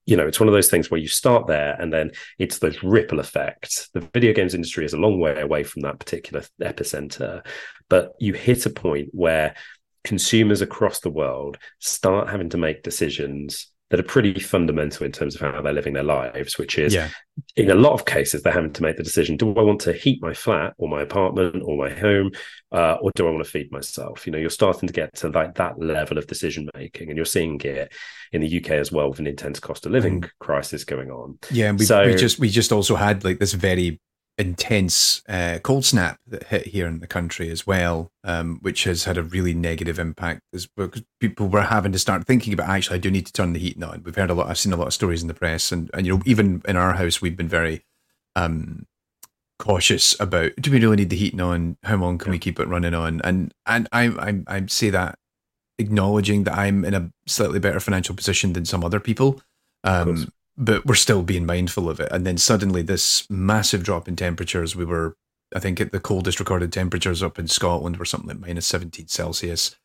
you know, it's one of those things where you start there and then it's those ripple effects. The video games industry is a long way away from that particular epicenter, but you hit a point where consumers across the world start having to make decisions that are pretty fundamental in terms of how they're living their lives, which is Yeah. in a lot of cases, they're having to make the decision do I want to heat my flat or my apartment or my home, uh, or do I want to feed myself? You know, you're starting to get to like that level of decision making, and you're seeing it in the UK as well with an intense cost of living crisis going on. Yeah, and we, So- we just we just also had like this very intense uh, cold snap that hit here in the country as well, um, which has had a really negative impact. As because people were having to start thinking about actually, I do need to turn the heating on. We've heard a lot. I've seen a lot of stories in the press, and and you know even in our house, we've been very um, cautious about do we really need the heating on? How long can we keep it running on? And and I I I say that acknowledging that I'm in a slightly better financial position than some other people. Um, but we're still being mindful of it. And then suddenly, this massive drop in temperatures. We were, I think, at the coldest recorded temperatures up in Scotland were something like minus 17 Celsius.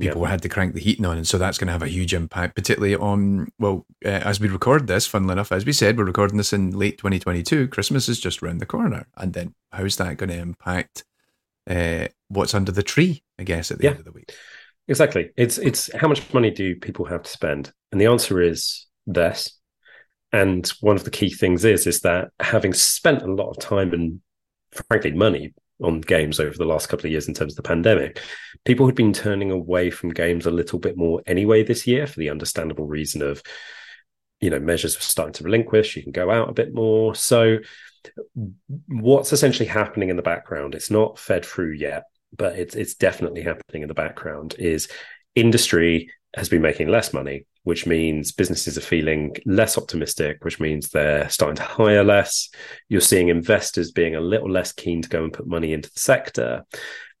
People had to crank the heating on, and so that's going to have a huge impact, particularly on well, uh, as we record this. Funnily enough, as we said, we're recording this in late 2022. Christmas is just around the corner, and then how's that going to impact uh, what's under the tree? I guess at the Yeah. end of the week. Exactly. It's it's how much money do people have to spend? And the answer is this. And one of the key things is is that having spent a lot of time and frankly money on games over the last couple of years in terms of the pandemic, people had been turning away from games a little bit more anyway this year for the understandable reason of you know measures were starting to relinquish you can go out a bit more. So what's essentially happening in the background it's not fed through yet but it's it's definitely happening in the background is industry has been making less money which means businesses are feeling less optimistic which means they're starting to hire less. You're seeing investors being a little less keen to go and put money into the sector.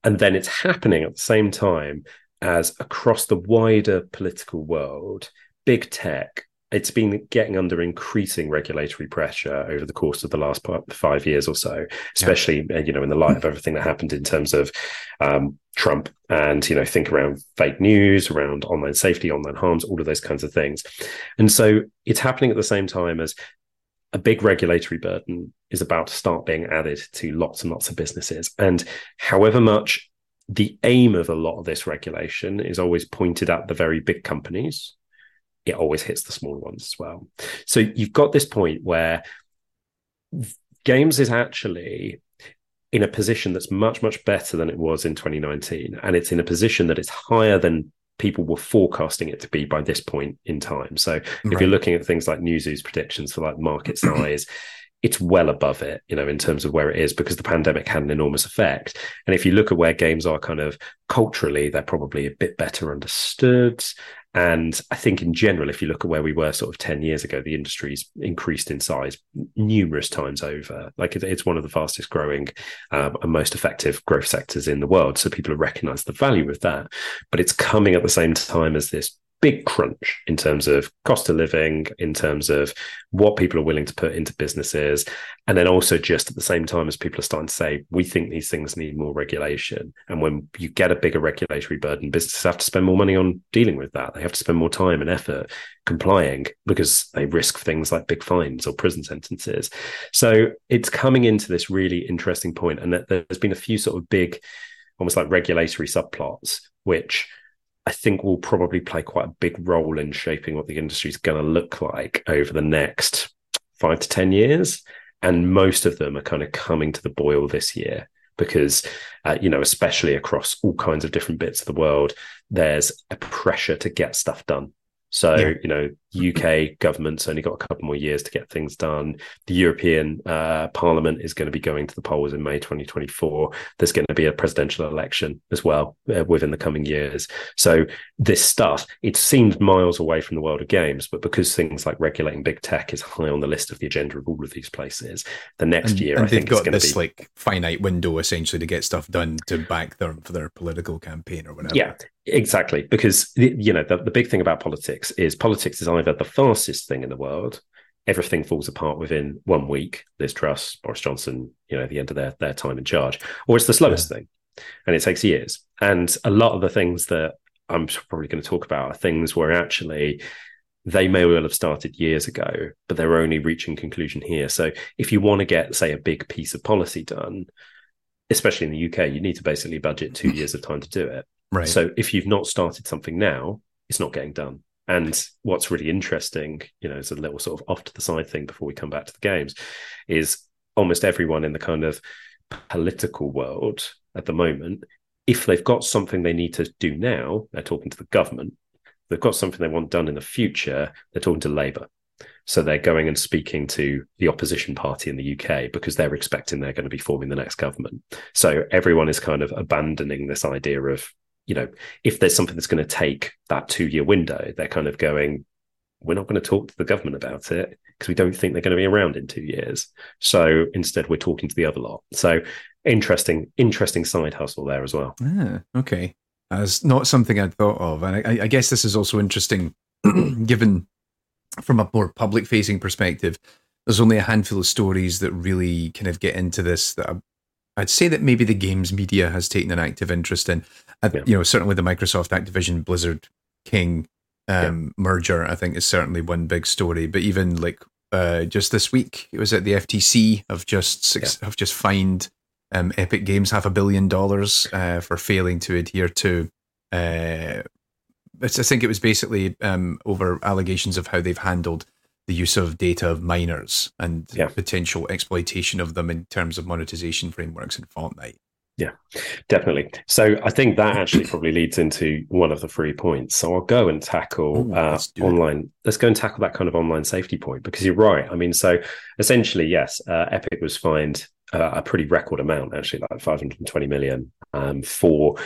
And then it's happening at the same time as across the wider political world big tech it's been getting under increasing regulatory pressure over the course of the last five years or so, especially uh, you know in the light of everything that happened in terms of um, Trump and you know think around fake news, around online safety, online harms, all of those kinds of things, and so it's happening at the same time as a big regulatory burden is about to start being added to lots and lots of businesses, and however much the aim of a lot of this regulation is always pointed at the very big companies it always hits the smaller ones as well. So you've got this point where games is actually in a position that's much, much better than it was in 2019. And it's in a position that it's higher than people were forecasting it to be by this point in time. So if Right. you're looking at things like Newzoo's predictions for like market size, *clears throat* it's well above it, you know, in terms of where it is because the pandemic had an enormous effect. And if you look at where games are kind of culturally, they're probably a bit better understood. And I think in general, if you look at where we were sort of 10 years ago, the industry's increased in size numerous times over. Like it's one of the fastest growing um, and most effective growth sectors in the world. So people have recognized the value of that. But it's coming at the same time as this big crunch in terms of cost of living, in terms of what people are willing to put into businesses. And then also just at the same time as people are starting to say, we think these things need more regulation. And when you get a bigger regulatory burden, businesses have to spend more money on dealing with that. They have to spend more time and effort complying because they risk things like big fines or prison sentences. So it's coming into this really interesting point, And that there's been a few sort of big, almost like regulatory subplots, which I think will probably play quite a big role in shaping what the industry is going to look like over the next five to 10 years. And most of them are kind of coming to the boil this year because, uh, you know, especially across all kinds of different bits of the world, there's a pressure to get stuff done. So, Yeah. you know, UK government's only got a couple more years to get things done. The European uh, Parliament is going to be going to the polls in May 2024. There's going to be a presidential election as well uh, within the coming years. So, this stuff, it seemed miles away from the world of games, but because things like regulating big tech is high on the list of the agenda of all of these places, the next and, year, and I think they've it's got going to this be. like finite window essentially to get stuff done to back them for their political campaign or whatever. Yeah, exactly. Because you know the, the big thing about politics is politics is either the fastest thing in the world, everything falls apart within one week. Liz Truss, Boris Johnson, you know, at the end of their their time in charge, or it's the slowest thing, and it takes years. And a lot of the things that I'm probably going to talk about are things where actually they may well have started years ago, but they're only reaching conclusion here. So if you want to get, say, a big piece of policy done, especially in the UK, you need to basically budget two *laughs* years of time to do it. Right. So if you've not started something now, it's not getting done. And what's really interesting, you know, as a little sort of off to the side thing before we come back to the games, is almost everyone in the kind of political world at the moment, if they've got something they need to do now, they're talking to the government. They've got something they want done in the future, they're talking to Labour. So they're going and speaking to the opposition party in the UK because they're expecting they're going to be forming the next government. So everyone is kind of abandoning this idea of, you know, if there's something that's going to take that two year window, they're kind of going, we're not going to talk to the government about it because we don't think they're going to be around in two years. So instead, we're talking to the other lot. So interesting, interesting side hustle there as well. Ah, okay. As not something I'd thought of. And I, I guess this is also interesting *clears throat* given from a more public facing perspective, there's only a handful of stories that really kind of get into this that I'd say that maybe the games media has taken an active interest in. Yeah. You know, certainly the Microsoft Activision Blizzard King um, yeah. merger, I think, is certainly one big story. But even like uh, just this week, it was at the FTC have just six, yeah. have just fined um, Epic Games half a billion dollars uh, for failing to adhere to uh, I think it was basically um, over allegations of how they've handled the use of data of minors and yeah. potential exploitation of them in terms of monetization frameworks in Fortnite. Yeah, definitely. So I think that actually probably leads into one of the three points. So I'll go and tackle Ooh, uh, online. It. Let's go and tackle that kind of online safety point because you're right. I mean, so essentially, yes, uh, Epic was fined uh, a pretty record amount, actually, like 520 million, um, for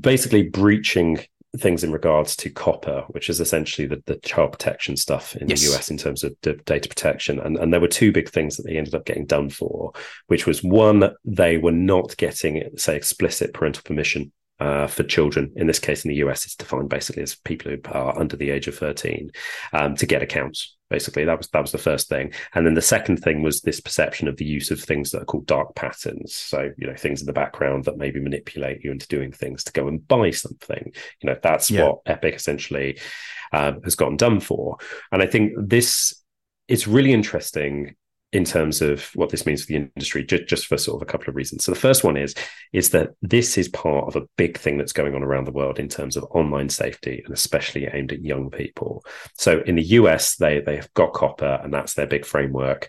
basically breaching things in regards to COPPA, which is essentially the, the child protection stuff in yes. the US in terms of data protection. And, and there were two big things that they ended up getting done for, which was one, they were not getting, say, explicit parental permission uh, for children. In this case, in the US, it's defined basically as people who are under the age of 13 um, to get accounts. Basically, that was that was the first thing, and then the second thing was this perception of the use of things that are called dark patterns. So you know things in the background that maybe manipulate you into doing things to go and buy something. You know that's yeah. what Epic essentially um, has gotten done for, and I think this is really interesting in terms of what this means for the industry, just, for sort of a couple of reasons. So the first one is is that this is part of a big thing that's going on around the world in terms of online safety, and especially aimed at young people. So in the US, they they've got COPPA, and that's their big framework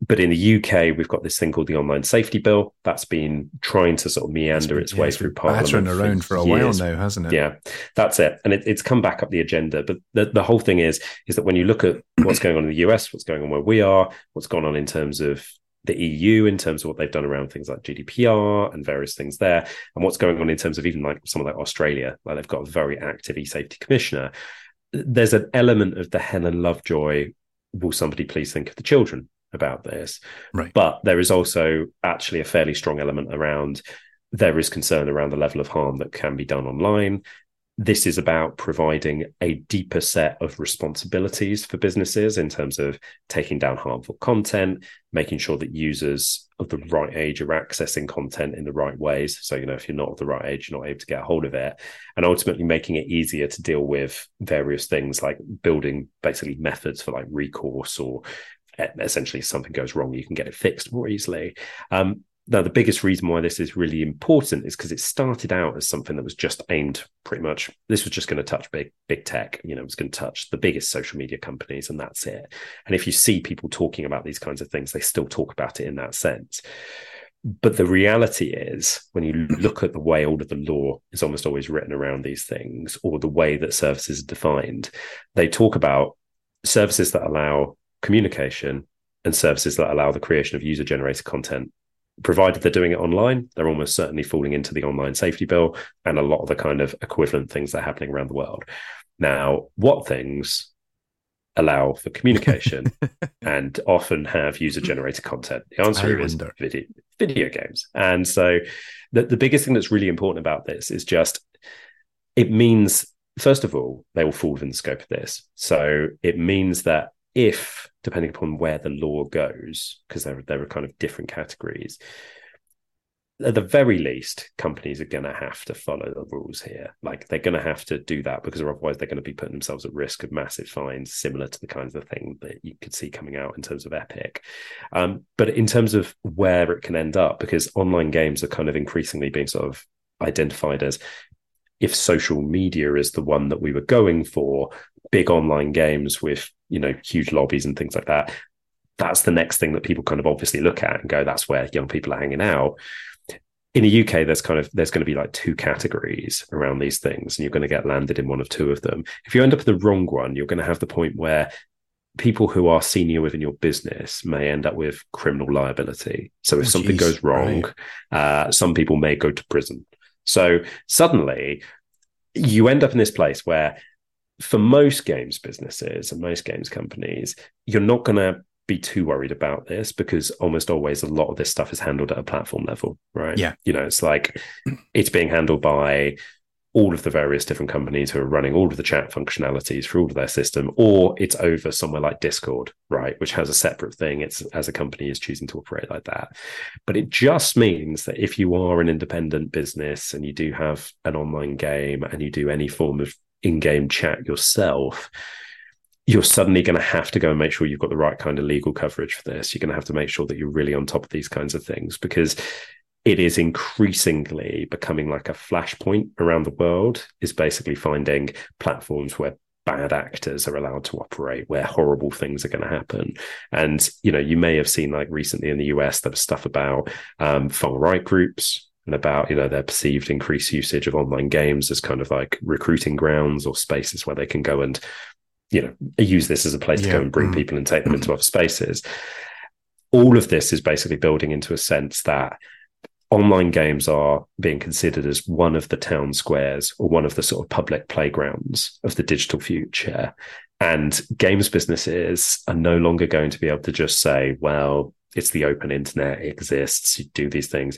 but in the UK, we've got this thing called the Online Safety Bill that's been trying to sort of meander its, its way through Parliament. around for, a years. while now, hasn't it? Yeah, that's it, and it, it's come back up the agenda. But the, the whole thing is is that when you look at what's going on in the US, what's going on where we are, what's going on in terms of the EU in terms of what they've done around things like GDPR and various things there, and what's going on in terms of even like someone like Australia, like they've got a very active e-safety commissioner. There's an element of the Helen Lovejoy. Will somebody please think of the children? About this. Right. But there is also actually a fairly strong element around there is concern around the level of harm that can be done online. This is about providing a deeper set of responsibilities for businesses in terms of taking down harmful content, making sure that users of the right age are accessing content in the right ways. So, you know, if you're not of the right age, you're not able to get a hold of it. And ultimately making it easier to deal with various things like building basically methods for like recourse or essentially if something goes wrong, you can get it fixed more easily. Um, now, the biggest reason why this is really important is because it started out as something that was just aimed pretty much. This was just going to touch big, big tech. You know, it was going to touch the biggest social media companies, and that's it. And if you see people talking about these kinds of things, they still talk about it in that sense. But the reality is, when you look at the way all of the law is almost always written around these things, or the way that services are defined, they talk about services that allow communication and services that allow the creation of user generated content. Provided they're doing it online, they're almost certainly falling into the online safety bill and a lot of the kind of equivalent things that are happening around the world. Now, what things allow for communication *laughs* and often have user generated content? The answer is video, video games. And so the, the biggest thing that's really important about this is just it means, first of all, they will fall within the scope of this. So it means that if, depending upon where the law goes, because there, there are kind of different categories, at the very least, companies are going to have to follow the rules here. Like they're going to have to do that because otherwise they're going to be putting themselves at risk of massive fines, similar to the kinds of thing that you could see coming out in terms of Epic. Um, but in terms of where it can end up, because online games are kind of increasingly being sort of identified as if social media is the one that we were going for, big online games with you know huge lobbies and things like that that's the next thing that people kind of obviously look at and go that's where young people are hanging out in the UK, there's kind of there's going to be like two categories around these things, and you're going to get landed in one of two of them. If you end up in the wrong one, you're going to have the point where people who are senior within your business may end up with criminal liability. So if oh, something geez. goes wrong, right. uh, some people may go to prison. So suddenly, you end up in this place where, for most games businesses and most games companies, you're not going to be too worried about this because almost always a lot of this stuff is handled at a platform level, right? Yeah. You know, it's like it's being handled by all of the various different companies who are running all of the chat functionalities through all of their system, or it's over somewhere like Discord, right, which has a separate thing. It's as a company is choosing to operate like that. But it just means that if you are an independent business and you do have an online game and you do any form of in-game chat yourself, you're suddenly going to have to go and make sure you've got the right kind of legal coverage for this. You're going to have to make sure that you're really on top of these kinds of things because it is increasingly becoming like a flashpoint around the world, is basically finding platforms where bad actors are allowed to operate where horrible things are going to happen and you know you may have seen like recently in the us there was stuff about um, far right groups and about you know their perceived increased usage of online games as kind of like recruiting grounds or spaces where they can go and you know use this as a place yeah. to go and bring mm. people and take them into other spaces all of this is basically building into a sense that online games are being considered as one of the town squares or one of the sort of public playgrounds of the digital future and games businesses are no longer going to be able to just say well it's the open internet it exists you do these things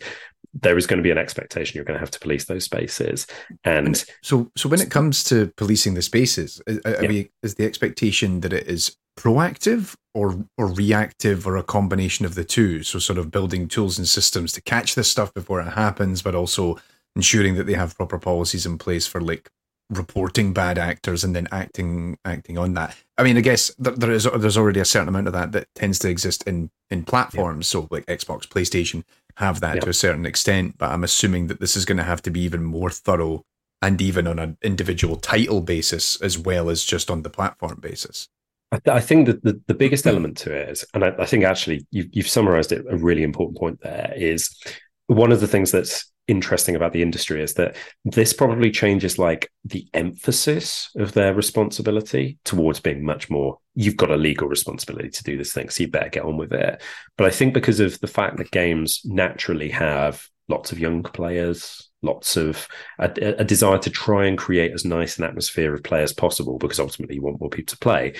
there is going to be an expectation you're going to have to police those spaces and so so when it comes to policing the spaces are, yeah. we, is the expectation that it is proactive or or reactive or a combination of the two so sort of building tools and systems to catch this stuff before it happens but also ensuring that they have proper policies in place for like reporting bad actors and then acting acting on that. I mean, I guess there is there's already a certain amount of that that tends to exist in in platforms. Yeah. So like Xbox, PlayStation have that yeah. to a certain extent, but I'm assuming that this is going to have to be even more thorough and even on an individual title basis as well as just on the platform basis. I, th- I think that the, the biggest element to it is, and I, I think actually you've, you've summarized it a really important point there is one of the things that's interesting about the industry is that this probably changes like the emphasis of their responsibility towards being much more you've got a legal responsibility to do this thing so you better get on with it. But i think because of the fact that games naturally have lots of young players lots of a, a, desire to try and create as nice an atmosphere of play as possible because ultimately you want more people to play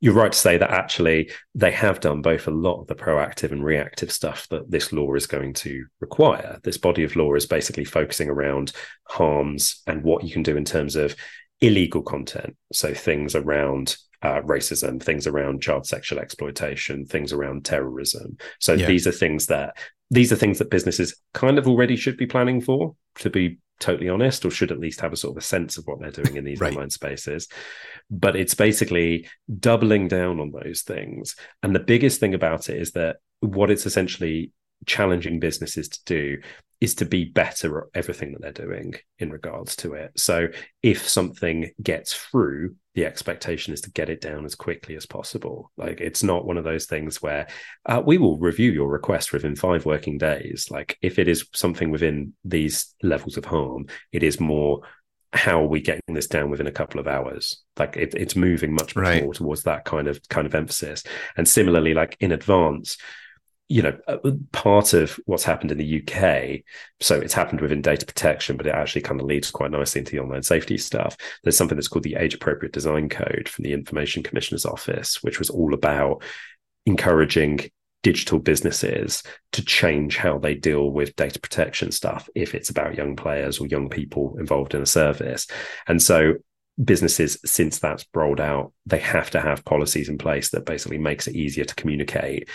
you're right to say that actually they have done both a lot of the proactive and reactive stuff that this law is going to require this body of law is basically focusing around harms and what you can do in terms of illegal content so things around uh, racism, things around child sexual exploitation, things around terrorism. So yeah. these are things that these are things that businesses kind of already should be planning for, to be totally honest, or should at least have a sort of a sense of what they're doing in these right. online spaces. But it's basically doubling down on those things. And the biggest thing about it is that what it's essentially challenging businesses to do is to be better at everything that they're doing in regards to it. So if something gets through, the expectation is to get it down as quickly as possible. Like it's not one of those things where uh, we will review your request within five working days. Like if it is something within these levels of harm, it is more how are we getting this down within a couple of hours like it, it's moving much, right. more towards that kind of kind of emphasis and similarly like in advance you know, uh, part of what's happened in the UK, so it's happened within data protection, but it actually kind of leads quite nicely into the online safety stuff. There's something that's called the Age Appropriate Design Code from the Information Commissioner's Office, which was all about encouraging digital businesses to change how they deal with data protection stuff if it's about young players or young people involved in a service. And so businesses since that's rolled out they have to have policies in place that basically makes it easier to communicate.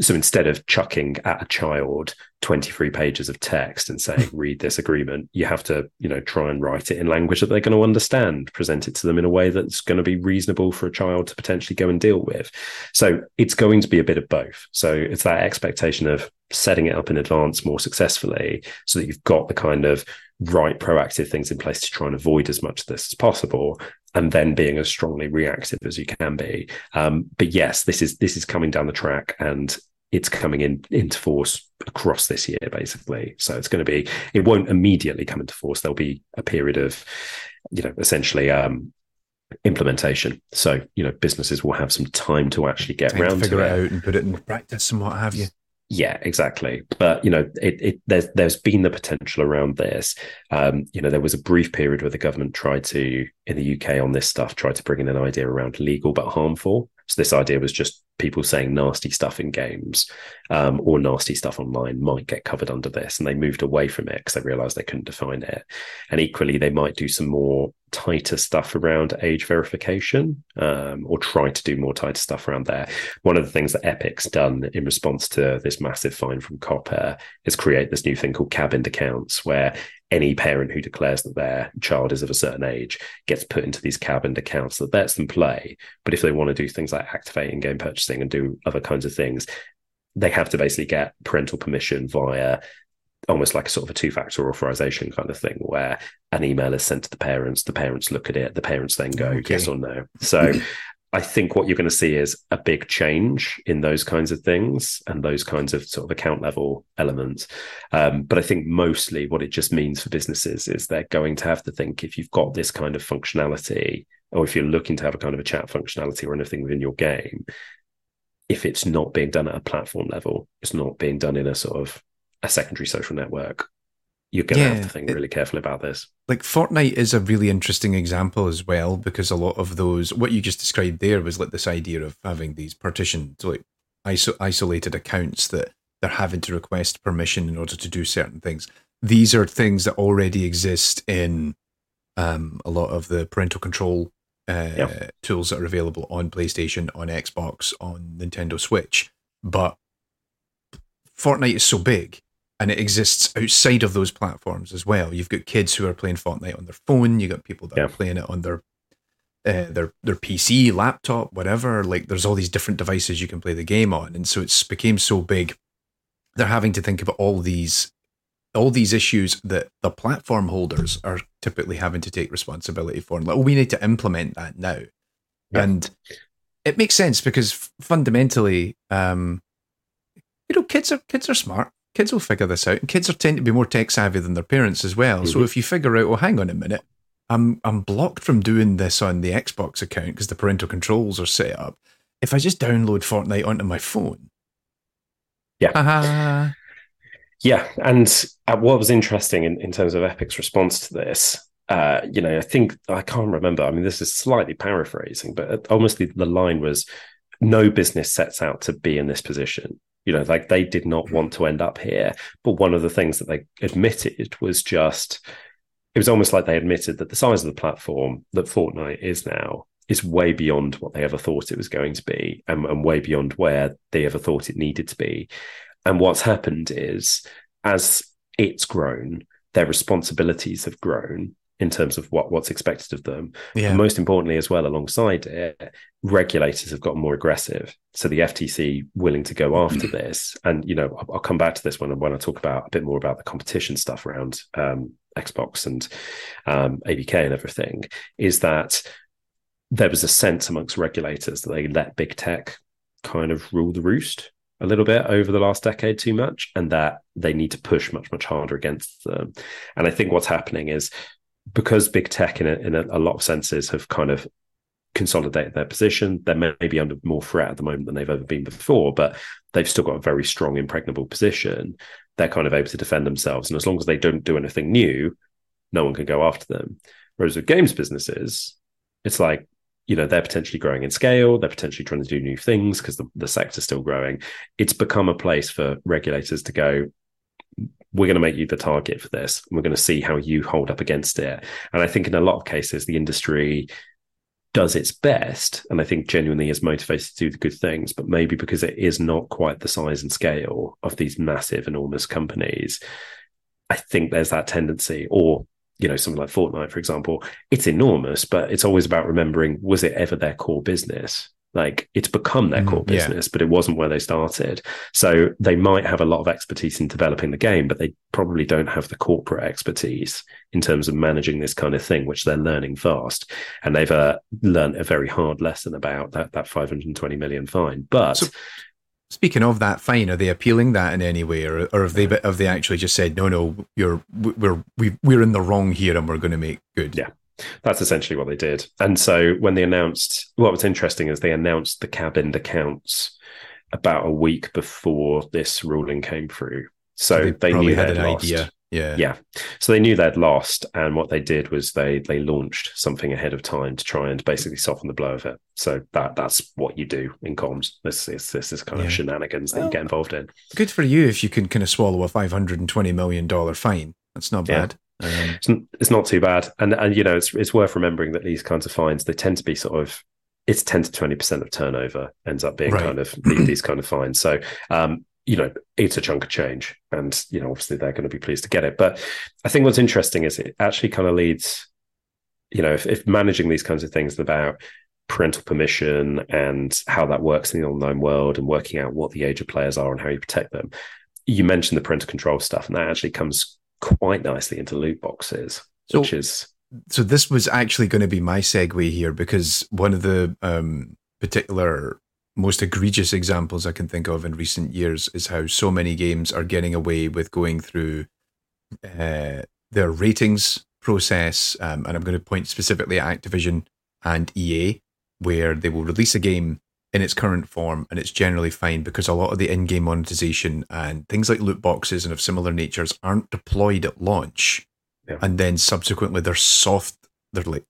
So instead of chucking at a child 23 pages of text and saying *laughs* read this agreement you have to you know try and write it in language that they're going to understand present it to them in a way that's going to be reasonable for a child to potentially go and deal with. So it's going to be a bit of both. So it's that expectation of setting it up in advance more successfully so that you've got the kind of right proactive things in place to try and avoid as much of this as possible and then being as strongly reactive as you can be. Um, but yes, this is this is coming down the track, and it's coming in into force across this year, basically. So it's going to be it won't immediately come into force. There'll be a period of, you know, essentially um, implementation. So you know, businesses will have some time to actually get Time around to figure to it out and put it in practice and what have you. Yeah, exactly. But you know, it, it there's there's been the potential around this. Um, you know, there was a brief period where the government tried to, in the UK, on this stuff, tried to bring in an idea around legal but harmful. So this idea was just people saying nasty stuff in games um, or nasty stuff online might get covered under this, and they moved away from it because they realised they couldn't define it. And equally, they might do some more tighter stuff around age verification um, or try to do more tighter stuff around there. One of the things that Epic's done in response to this massive fine from COPPA is create this new thing called cabined accounts, where any parent who declares that their child is of a certain age gets put into these cabined accounts that lets them play. But if they want to do things like activating game purchasing and do other kinds of things, they have to basically get parental permission via almost like a sort of a two-factor authorization kind of thing where an email is sent to the parents the parents look at it the parents then go Okay. yes or no so *clears throat* i think what you're going to see is a big change in those kinds of things and those kinds of sort of account level elements. Um, but i think mostly what it just means for businesses is they're going to have to think if you've got this kind of functionality or if you're looking to have a kind of a chat functionality or anything within your game if it's not being done at a platform level it's not being done in a sort of a secondary social network, you're going to Yeah, have to think it- really carefully about this. Like Fortnite is a really interesting example as well because a lot of those what you just described there was like this idea of having these partitioned like iso- isolated accounts that they're having to request permission in order to do certain things. These are things that already exist in um, a lot of the parental control uh, tools that are available on PlayStation, on Xbox, on Nintendo Switch. But Fortnite is so big and it exists outside of those platforms as well. You've got kids who are playing Fortnite on their phone. You've got people that Yeah. are playing it on their uh, their their PC, laptop, whatever. Like there's all these different devices you can play the game on, and so it's became so big. They're having to think about all these all these issues that the platform holders are typically having to take responsibility for. And like, oh, we need to implement that now, Yeah. and it makes sense because fundamentally, um, you know, kids are kids are smart. Kids will figure this out, and kids are tend to be more tech savvy than their parents as well. So Mhm. if you figure out, well, hang on a minute, I'm I'm blocked from doing this on the Xbox account because the parental controls are set up. If I just download Fortnite onto my phone, Yeah. haha, Yeah, and uh, what was interesting in, in terms of Epic's response to this, uh, you know, I think I can't remember. I mean, this is slightly paraphrasing, but almost the, the line was, "No business sets out to be in this position." You know, like they did not want to end up here. But one of the things that they admitted was just, it was almost like they admitted that the size of the platform that Fortnite is now is way beyond what they ever thought it was going to be, and, and way beyond where they ever thought it needed to be. And what's happened is, as it's grown, their responsibilities have grown in terms of what, what's expected of them. yeah, And most importantly, as well, alongside it, regulators have gotten more aggressive. So the FTC willing to go after this, and you know, I'll, I'll come back to this when when I talk about a bit more about the competition stuff around um, Xbox and um, ABK and everything. Is that there was a sense amongst regulators that they let big tech kind of rule the roost a little bit over the last decade too much, and that they need to push much much harder against them. And I think what's happening is because big tech, in a, in a, a lot of senses, have kind of consolidated their position. They may be under more threat at the moment than they've ever been before, but they've still got a very strong, impregnable position. They're kind of able to defend themselves, and as long as they don't do anything new, no one can go after them. Whereas with games businesses, it's like you know they're potentially growing in scale they're potentially trying to do new things because the, the sector's still growing it's become a place for regulators to go we're going to make you the target for this and we're going to see how you hold up against it and i think in a lot of cases the industry does its best and i think genuinely is motivated to do the good things but maybe because it is not quite the size and scale of these massive enormous companies i think there's that tendency or you know something like Fortnite, for example, it's enormous, but it's always about remembering was it ever their core business? Like it's become their core Mm, yeah. business, but it wasn't where they started. So they might have a lot of expertise in developing the game, but they probably don't have the corporate expertise in terms of managing this kind of thing, which they're learning fast. And they've uh, learned a very hard lesson about that that 520 million fine. But So- Speaking of that fine, are they appealing that in any way, or, or have they have they actually just said no, no, you're we're we we're in the wrong here, and we're going to make good? Yeah. That's essentially what they did. And so when they announced, what was interesting is they announced the cabined accounts about a week before this ruling came through. So they, probably knew had they'd an lost. idea. Yeah, Yeah. So they knew they'd lost. And what they did was they they launched something ahead of time to try and basically soften the blow of it. So that that's what you do in comms. This is this is kind Yeah. of shenanigans that you get involved in. Good for you if you can kind of swallow a five hundred and twenty million dollar fine. That's not Yeah. bad. Um, it's, it's not too bad. And and you know it's it's worth remembering that these kinds of fines they tend to be sort of it's 10 to 20 percent of turnover ends up being Right. kind of *clears throat* these kind of fines. So um you know it's a chunk of change and you know obviously they're going to be pleased to get it. But i think what's interesting is it actually kind of leads you know if, if managing these kinds of things about parental permission and how that works in the online world and working out what the age of players are and how you protect them you mentioned the parental control stuff and that actually comes quite nicely into loot boxes So- which is so this was actually going to be my segue here because one of the um, particular most egregious examples I can think of in recent years is how so many games are getting away with going through uh, their ratings process, um, and I'm going to point specifically at Activision and EA, where they will release a game in its current form and it's generally fine because a lot of the in-game monetization and things like loot boxes and of similar natures aren't deployed at launch. Yeah. and then subsequently they're soft they're like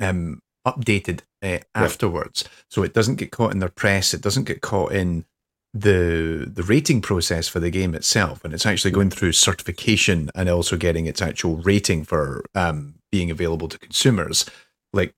um updated uh, afterwards. So it doesn't get caught in their press it doesn't get caught in the the rating process for the game itself. And it's actually going through certification and also getting its actual rating for um being available to consumers. Like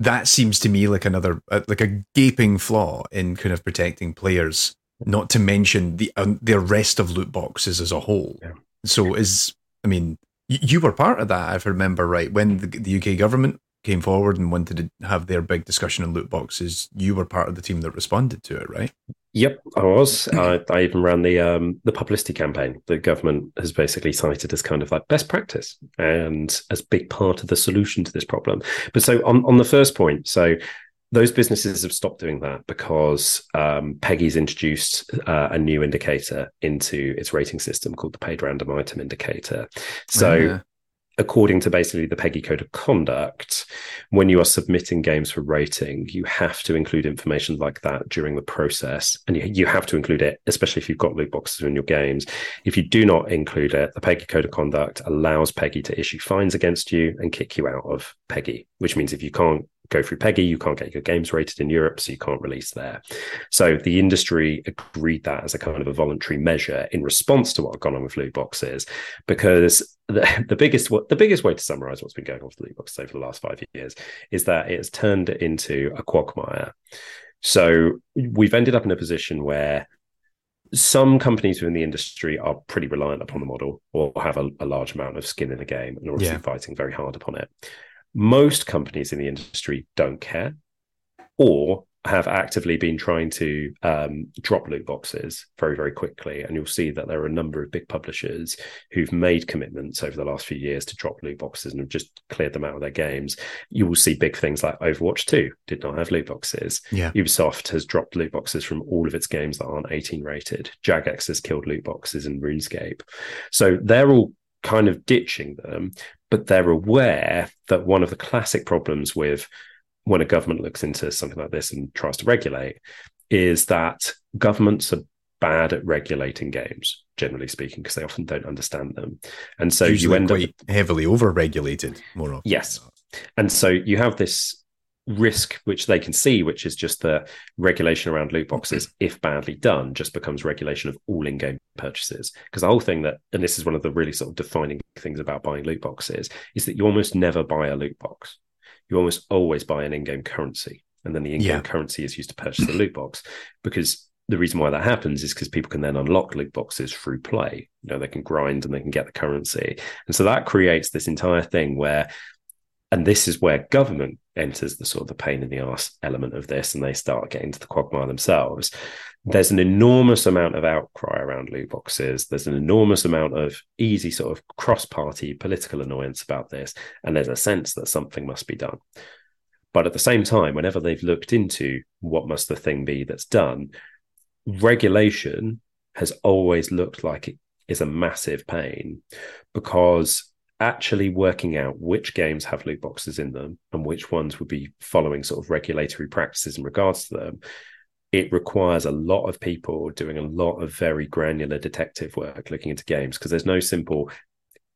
that seems to me like another uh, like a gaping flaw in kind of protecting players not to mention the um, the rest of loot boxes as a whole. Yeah. so is i mean y- you were part of that if i remember right when the, the uk government came forward and wanted to have their big discussion on loot boxes you were part of the team that responded to it right Yep, I was. I, I even ran the um, the publicity campaign. The government has basically cited as kind of like best practice and as big part of the solution to this problem. But so on on the first point, so those businesses have stopped doing that because um, PEGI's introduced uh, a new indicator into its rating system called the paid random item indicator. So Yeah. According to basically the PEGI Code of Conduct, when you are submitting games for rating, you have to include information like that during the process. And you, you have to include it, especially if you've got loot boxes in your games. If you do not include it, the PEGI Code of Conduct allows PEGI to issue fines against you and kick you out of PEGI, which means if you can't go through PEGI, you can't get your games rated in Europe, so you can't release there. So the industry agreed that as a kind of a voluntary measure in response to what had gone on with loot boxes, because the, *laughs* the biggest the biggest way to summarize what's been going on with loot boxes over the last five years is that it has turned it into a quagmire. So we've ended up in a position where some companies within the industry are pretty reliant upon the model or have a, a large amount of skin in the game and are obviously Yeah. fighting very hard upon it. Most companies in the industry don't care or have actively been trying to um, drop loot boxes very, very quickly. And you'll see that there are a number of big publishers who've made commitments over the last few years to drop loot boxes and have just cleared them out of their games. You will see big things like Overwatch 2 did not have loot boxes. yeah Ubisoft has dropped loot boxes from all of its games that aren't 18 rated. Jagex has killed loot boxes in RuneScape. So they're all kind of ditching them, but they're aware that one of the classic problems with when a government looks into something like this and tries to regulate is that governments are bad at regulating games, generally speaking, because they often don't understand them. And so usually you end up heavily over-regulated more often Yes. And so you have this risk which they can see, which is just the regulation around loot boxes, mm-hmm. if badly done, just becomes regulation of all in-game purchases. Because the whole thing that, and this is one of the really sort of defining things about buying loot boxes, is that you almost never buy a loot box. You almost always buy an in-game currency. And then the in-game Yeah. currency is used to purchase the loot *laughs* box. Because the reason why that happens is because people can then unlock loot boxes through play. You know, they can grind and they can get the currency. And so that creates this entire thing where And this is where government enters the sort of the pain in the ass element of this, and they start getting to the quagmire themselves. There's an enormous amount of outcry around loot boxes. There's an enormous amount of easy sort of cross-party political annoyance about this, and there's a sense that something must be done. But at the same time, whenever they've looked into what must the thing be that's done, regulation has always looked like it is a massive pain because actually working out which games have loot boxes in them and which ones would be following sort of regulatory practices in regards to them it requires a lot of people doing a lot of very granular detective work looking into games because there's no simple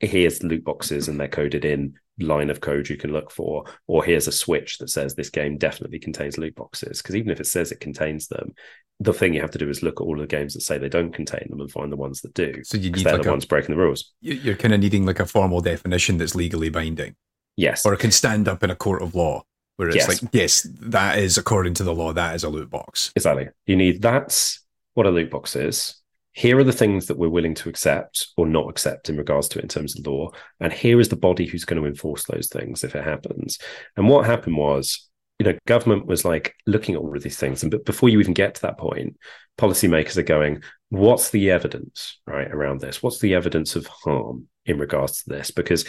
here's loot boxes and they're coded in line of code you can look for, or here's a switch that says this game definitely contains loot boxes. Because even if it says it contains them, the thing you have to do is look at all the games that say they don't contain them and find the ones that do. So you need they're like the a, ones breaking the rules. You're kind of needing like a formal definition that's legally binding, Yes. or it can stand up in a court of law where it's Yes. like, yes, that is according to the law, that is a loot box. Exactly. You need that's what a loot box is. Here are the things that we're willing to accept or not accept in regards to it in terms of law. And here is the body who's going to enforce those things if it happens. And what happened was, you know, government was like looking at all of these things. And but before you even get to that point, policymakers are going, what's the evidence, right, around this? What's the evidence of harm in regards to this? Because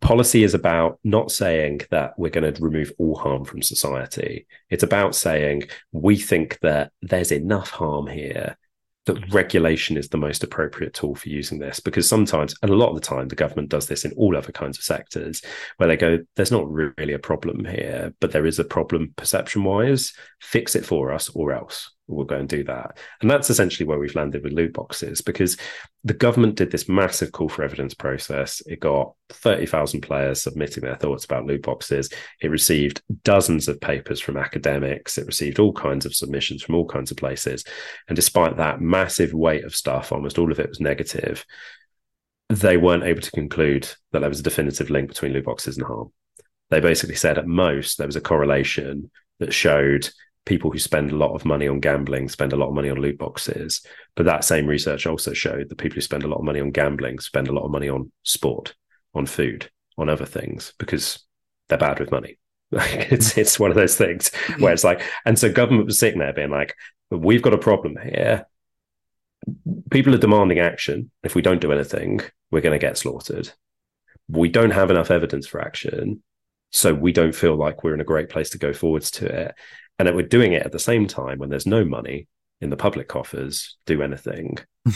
policy is about not saying that we're going to remove all harm from society. It's about saying we think that there's enough harm here that regulation is the most appropriate tool for using this because sometimes and a lot of the time the government does this in all other kinds of sectors where they go there's not really a problem here but there is a problem perception wise fix it for us or else we'll go and do that. And that's essentially where we've landed with loot boxes because the government did this massive call for evidence process. It got 30,000 players submitting their thoughts about loot boxes. It received dozens of papers from academics. It received all kinds of submissions from all kinds of places. And despite that massive weight of stuff, almost all of it was negative, they weren't able to conclude that there was a definitive link between loot boxes and harm. They basically said at most there was a correlation that showed people who spend a lot of money on gambling spend a lot of money on loot boxes. But that same research also showed that people who spend a lot of money on gambling spend a lot of money on sport, on food, on other things because they're bad with money. *laughs* it's mm. it's one of those things mm. where it's like, and so government was sitting there being like, we've got a problem here. People are demanding action. If we don't do anything, we're going to get slaughtered. We don't have enough evidence for action. So we don't feel like we're in a great place to go forwards to it. And that we're doing it at the same time when there's no money in the public coffers, do anything. *laughs*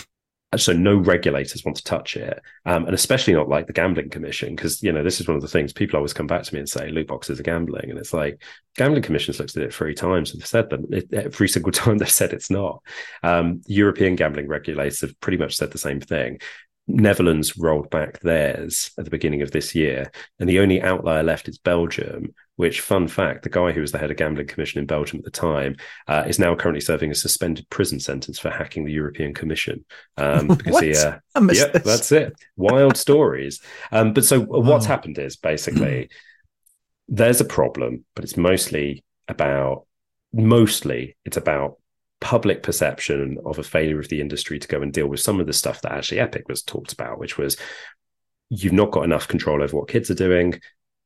so no regulators want to touch it, um, and especially not like the gambling commission, because you know this is one of the things people always come back to me and say loot boxes are gambling, and it's like gambling commissions looked at it three times and said that it, every single *laughs* time they've said it's not. Um, European gambling regulators have pretty much said the same thing. Netherlands rolled back theirs at the beginning of this year, and the only outlier left is Belgium. Which, fun fact, the guy who was the head of gambling commission in Belgium at the time uh, is now currently serving a suspended prison sentence for hacking the European Commission um, *laughs* because he, uh, yeah, this. that's it. Wild *laughs* stories. Um, but so what's Oh. happened is basically *clears throat* there's a problem, but it's mostly about mostly it's about public perception of a failure of the industry to go and deal with some of the stuff that actually Epic was talked about, which was you've not got enough control over what kids are doing,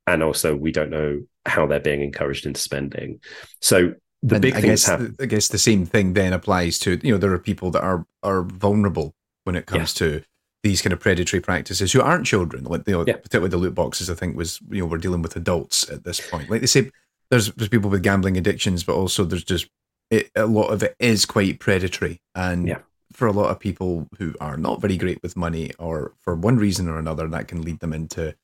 and also we don't know how they're being encouraged into spending. So the And big I thing that's guess, happened. I guess the same thing then applies to you know there are people that are are vulnerable when it comes to these kind of predatory practices who aren't children. Like you know, Yeah. particularly the loot boxes, I think was you know we're dealing with adults at this point. Like they say, there's there's people with gambling addictions, but also there's just it, a lot of it is quite predatory, and Yeah. for a lot of people who are not very great with money, or for one reason or another, that can lead them into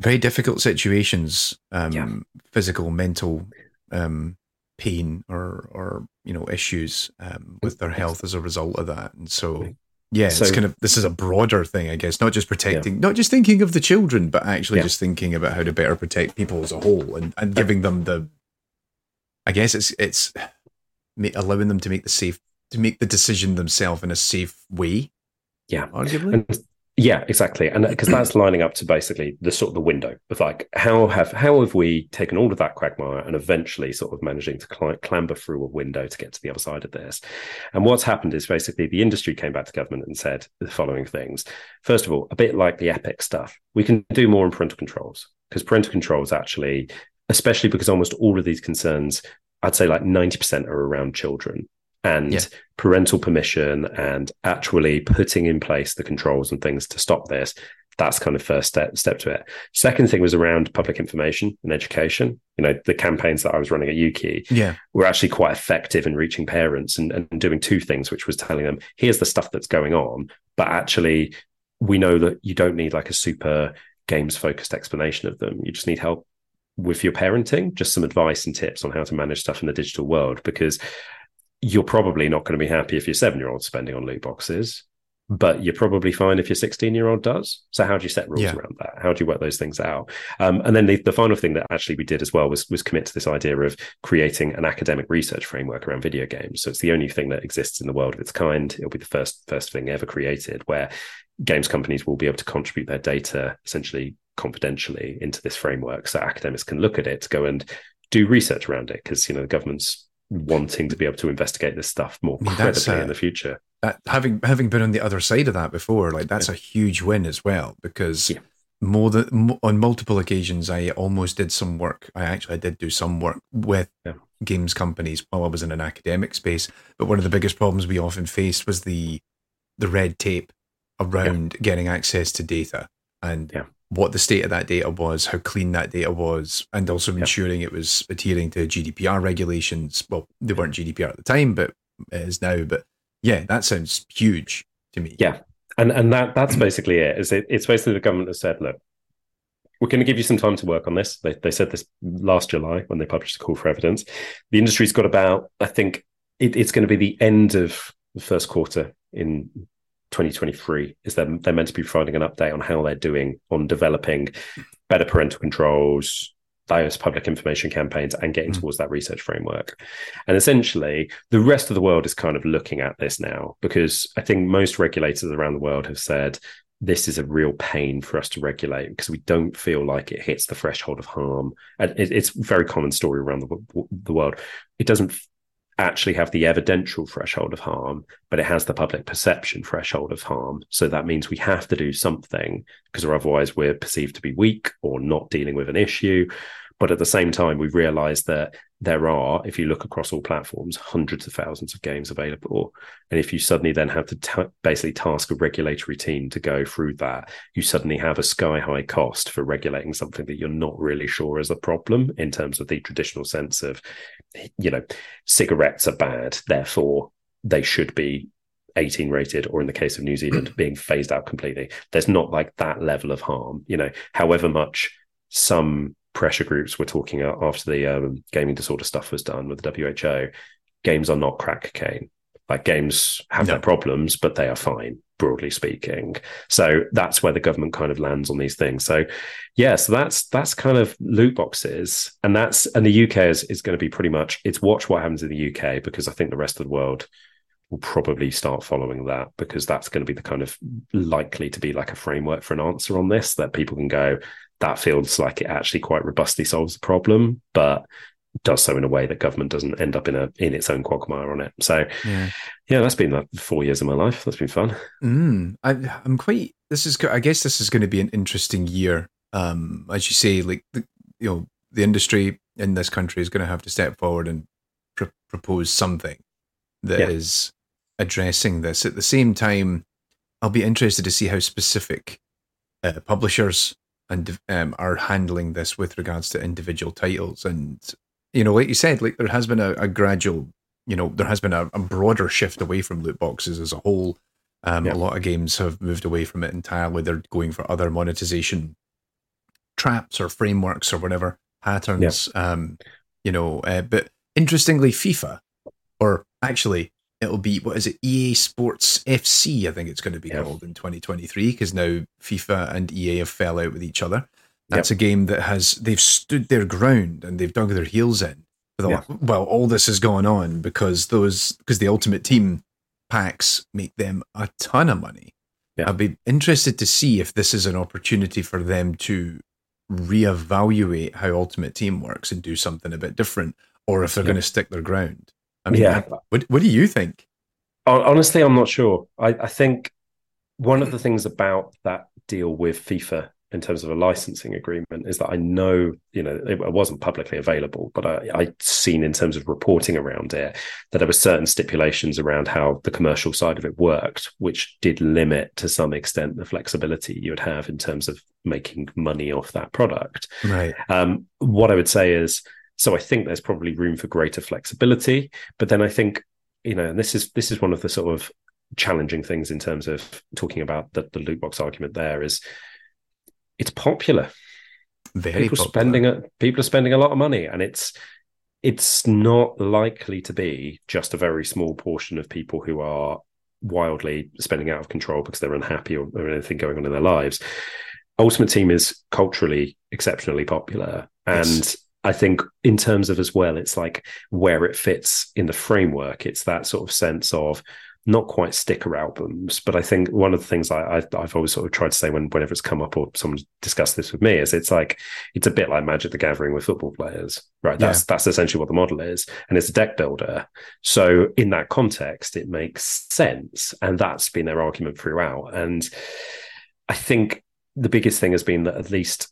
very difficult situations, um, Yeah. physical, mental um, pain, or or you know issues um, with their health as a result of that. And so, yeah, it's kind of this is a broader thing, I guess, not just protecting, not just thinking of the children, but actually Yeah. just thinking about how to better protect people as a whole, and and giving them the. I guess it's it's allowing them to make the safe to make the decision themselves in a safe way. Yeah. arguably. And Yeah, exactly, and uh, because that's lining up to basically the sort of the window of like how have how have we taken all of that quagmire and eventually sort of managing to cl- clamber through a window to get to the other side of this. And what's happened is basically the industry came back to government and said the following things: first of all, a bit like the Epic stuff, we can do more in parental controls because parental controls actually, especially because almost all of these concerns, I'd say like ninety percent are around children and yeah. parental permission and actually putting in place the controls and things to stop this. That's kind of first step step to it. Second thing was around public information and education. You know the campaigns that i was running at UKIE yeah. were actually quite effective in reaching parents and, and doing two things which was telling them here's the stuff that's going on but actually we know that you don't need like a super games focused explanation of them. You just need help with your parenting just some advice and tips on how to manage stuff in the digital world because you're probably not going to be happy if your seven year old spending on loot boxes, but you're probably fine if your 16 year old does. So how do you set rules yeah. around that? How do you work those things out? Um, and then the, the final thing that actually we did as well was was commit to this idea of creating an academic research framework around video games. So it's the only thing that exists in the world of its kind. It'll be the first first thing ever created where games companies will be able to contribute their data essentially confidentially into this framework so academics can look at it go and do research around it because you know the government's wanting to be able to investigate this stuff more I mean, credibly uh, in the future. That, having having been on the other side of that before, like that's yeah. a huge win as well because yeah. more than on multiple occasions, I almost did some work. I actually did do some work with yeah. games companies while I was in an academic space. But one of the biggest problems we often faced was the the red tape around getting access to data and what the state of that data was, how clean that data was, and also yep. ensuring it was adhering to GDPR regulations. Well, they weren't GDPR at the time, but it is now. But yeah, that sounds huge to me. Yeah, and and that that's basically it. Is it, it's basically the government has said, look, we're going to give you some time to work on this. They they said this last July when they published a call for evidence. The industry's got about, I think, it, it's going to be the end of the first quarter in 2023 is they're, they're meant to be providing an update on how they're doing on developing better parental controls those public information campaigns and getting mm. towards that research framework and essentially the rest of the world is kind of looking at this now because i think most regulators around the world have said this is a real pain for us to regulate because we don't feel like it hits the threshold of harm. And it's a very common story around the, the world. It doesn't actually have the evidential threshold of harm, but it has the public perception threshold of harm. So that means we have to do something because otherwise we're perceived to be weak or not dealing with an issue. But at the same time, we realize that there are, if you look across all platforms, hundreds of thousands of games available. And if you suddenly then have to t- basically task a regulatory team to go through that, you suddenly have a sky high cost for regulating something that you're not really sure is a problem in terms of the traditional sense of, you know, cigarettes are bad, therefore they should be 18 rated, or in the case of New Zealand, *clears throat* being phased out completely. There's not like that level of harm, you know, however much some pressure groups were talking after the um, gaming disorder stuff was done with the WHO. Games are not crack cocaine. Like games have no. their problems, but they are fine, broadly speaking. So that's where the government kind of lands on these things. So yeah, so that's that's kind of loot boxes, and that's and the UK is is going to be pretty much it's watch what happens in the UK because I think the rest of the world will probably start following that because that's going to be the kind of likely to be like a framework for an answer on this that people can go that feels like it actually quite robustly solves the problem, but does so in a way that government doesn't end up in a in its own quagmire on it. So, yeah, yeah that's been like four years of my life. That's been fun. Mm, I, am quite. This is. I guess this is going to be an interesting year. Um, as you say, like the, you know, the industry in this country is going to have to step forward and pr- propose something that yeah. is addressing this. At the same time, I'll be interested to see how specific uh, publishers and um, are handling this with regards to individual titles. And you know, like you said, like there has been a, a gradual, you know, there has been a, a, broader shift away from loot boxes as a whole. Um, yeah. A lot of games have moved away from it entirely. They're going for other monetization traps or frameworks or whatever patterns. Yeah. Um, you know, uh, but interestingly, FIFA, or actually it'll be what is it EA Sports FC I think it's going to be called in 2023 because now FIFA and EA have fell out with each other. That's yep. a game that has they've stood their ground and they've dug their heels in. Well, all this has gone on because those because the Ultimate Team packs make them a ton of money. Yeah. I'd be interested to see if this is an opportunity for them to reevaluate how Ultimate Team works and do something a bit different, or if they're going to stick their ground. I mean, Yeah. what what do you think? Honestly, I'm not sure. I, I think one of the things about that deal with FIFA in terms of a licensing agreement is that I know, you know, it, wasn't publicly available, but I, I'd seen in terms of reporting around it that there were certain stipulations around how the commercial side of it worked, which did limit to some extent the flexibility you would have in terms of making money off that product. Right. Um, what I would say is, so I think there's probably room for greater flexibility, but then I think, you know, and this is this is one of the sort of challenging things in terms of talking about the, the loot box argument. There is, it's popular. Very people popular. spending a, people are spending a lot of money, and it's it's not likely to be just a very small portion of people who are wildly spending out of control because they're unhappy or, or anything going on in their lives. Ultimate Team is culturally exceptionally popular, and Yes. I think in terms of as well, it's like where it fits in the framework. It's that sort of sense of not quite sticker albums, but I think one of the things I, I've, I've always sort of tried to say when whenever it's come up or someone's discussed this with me is it's like it's a bit like Magic the Gathering with football players, right? That's that's essentially what the model is, and it's a deck builder. So in that context, it makes sense, and that's been their argument throughout. And I think the biggest thing has been that at least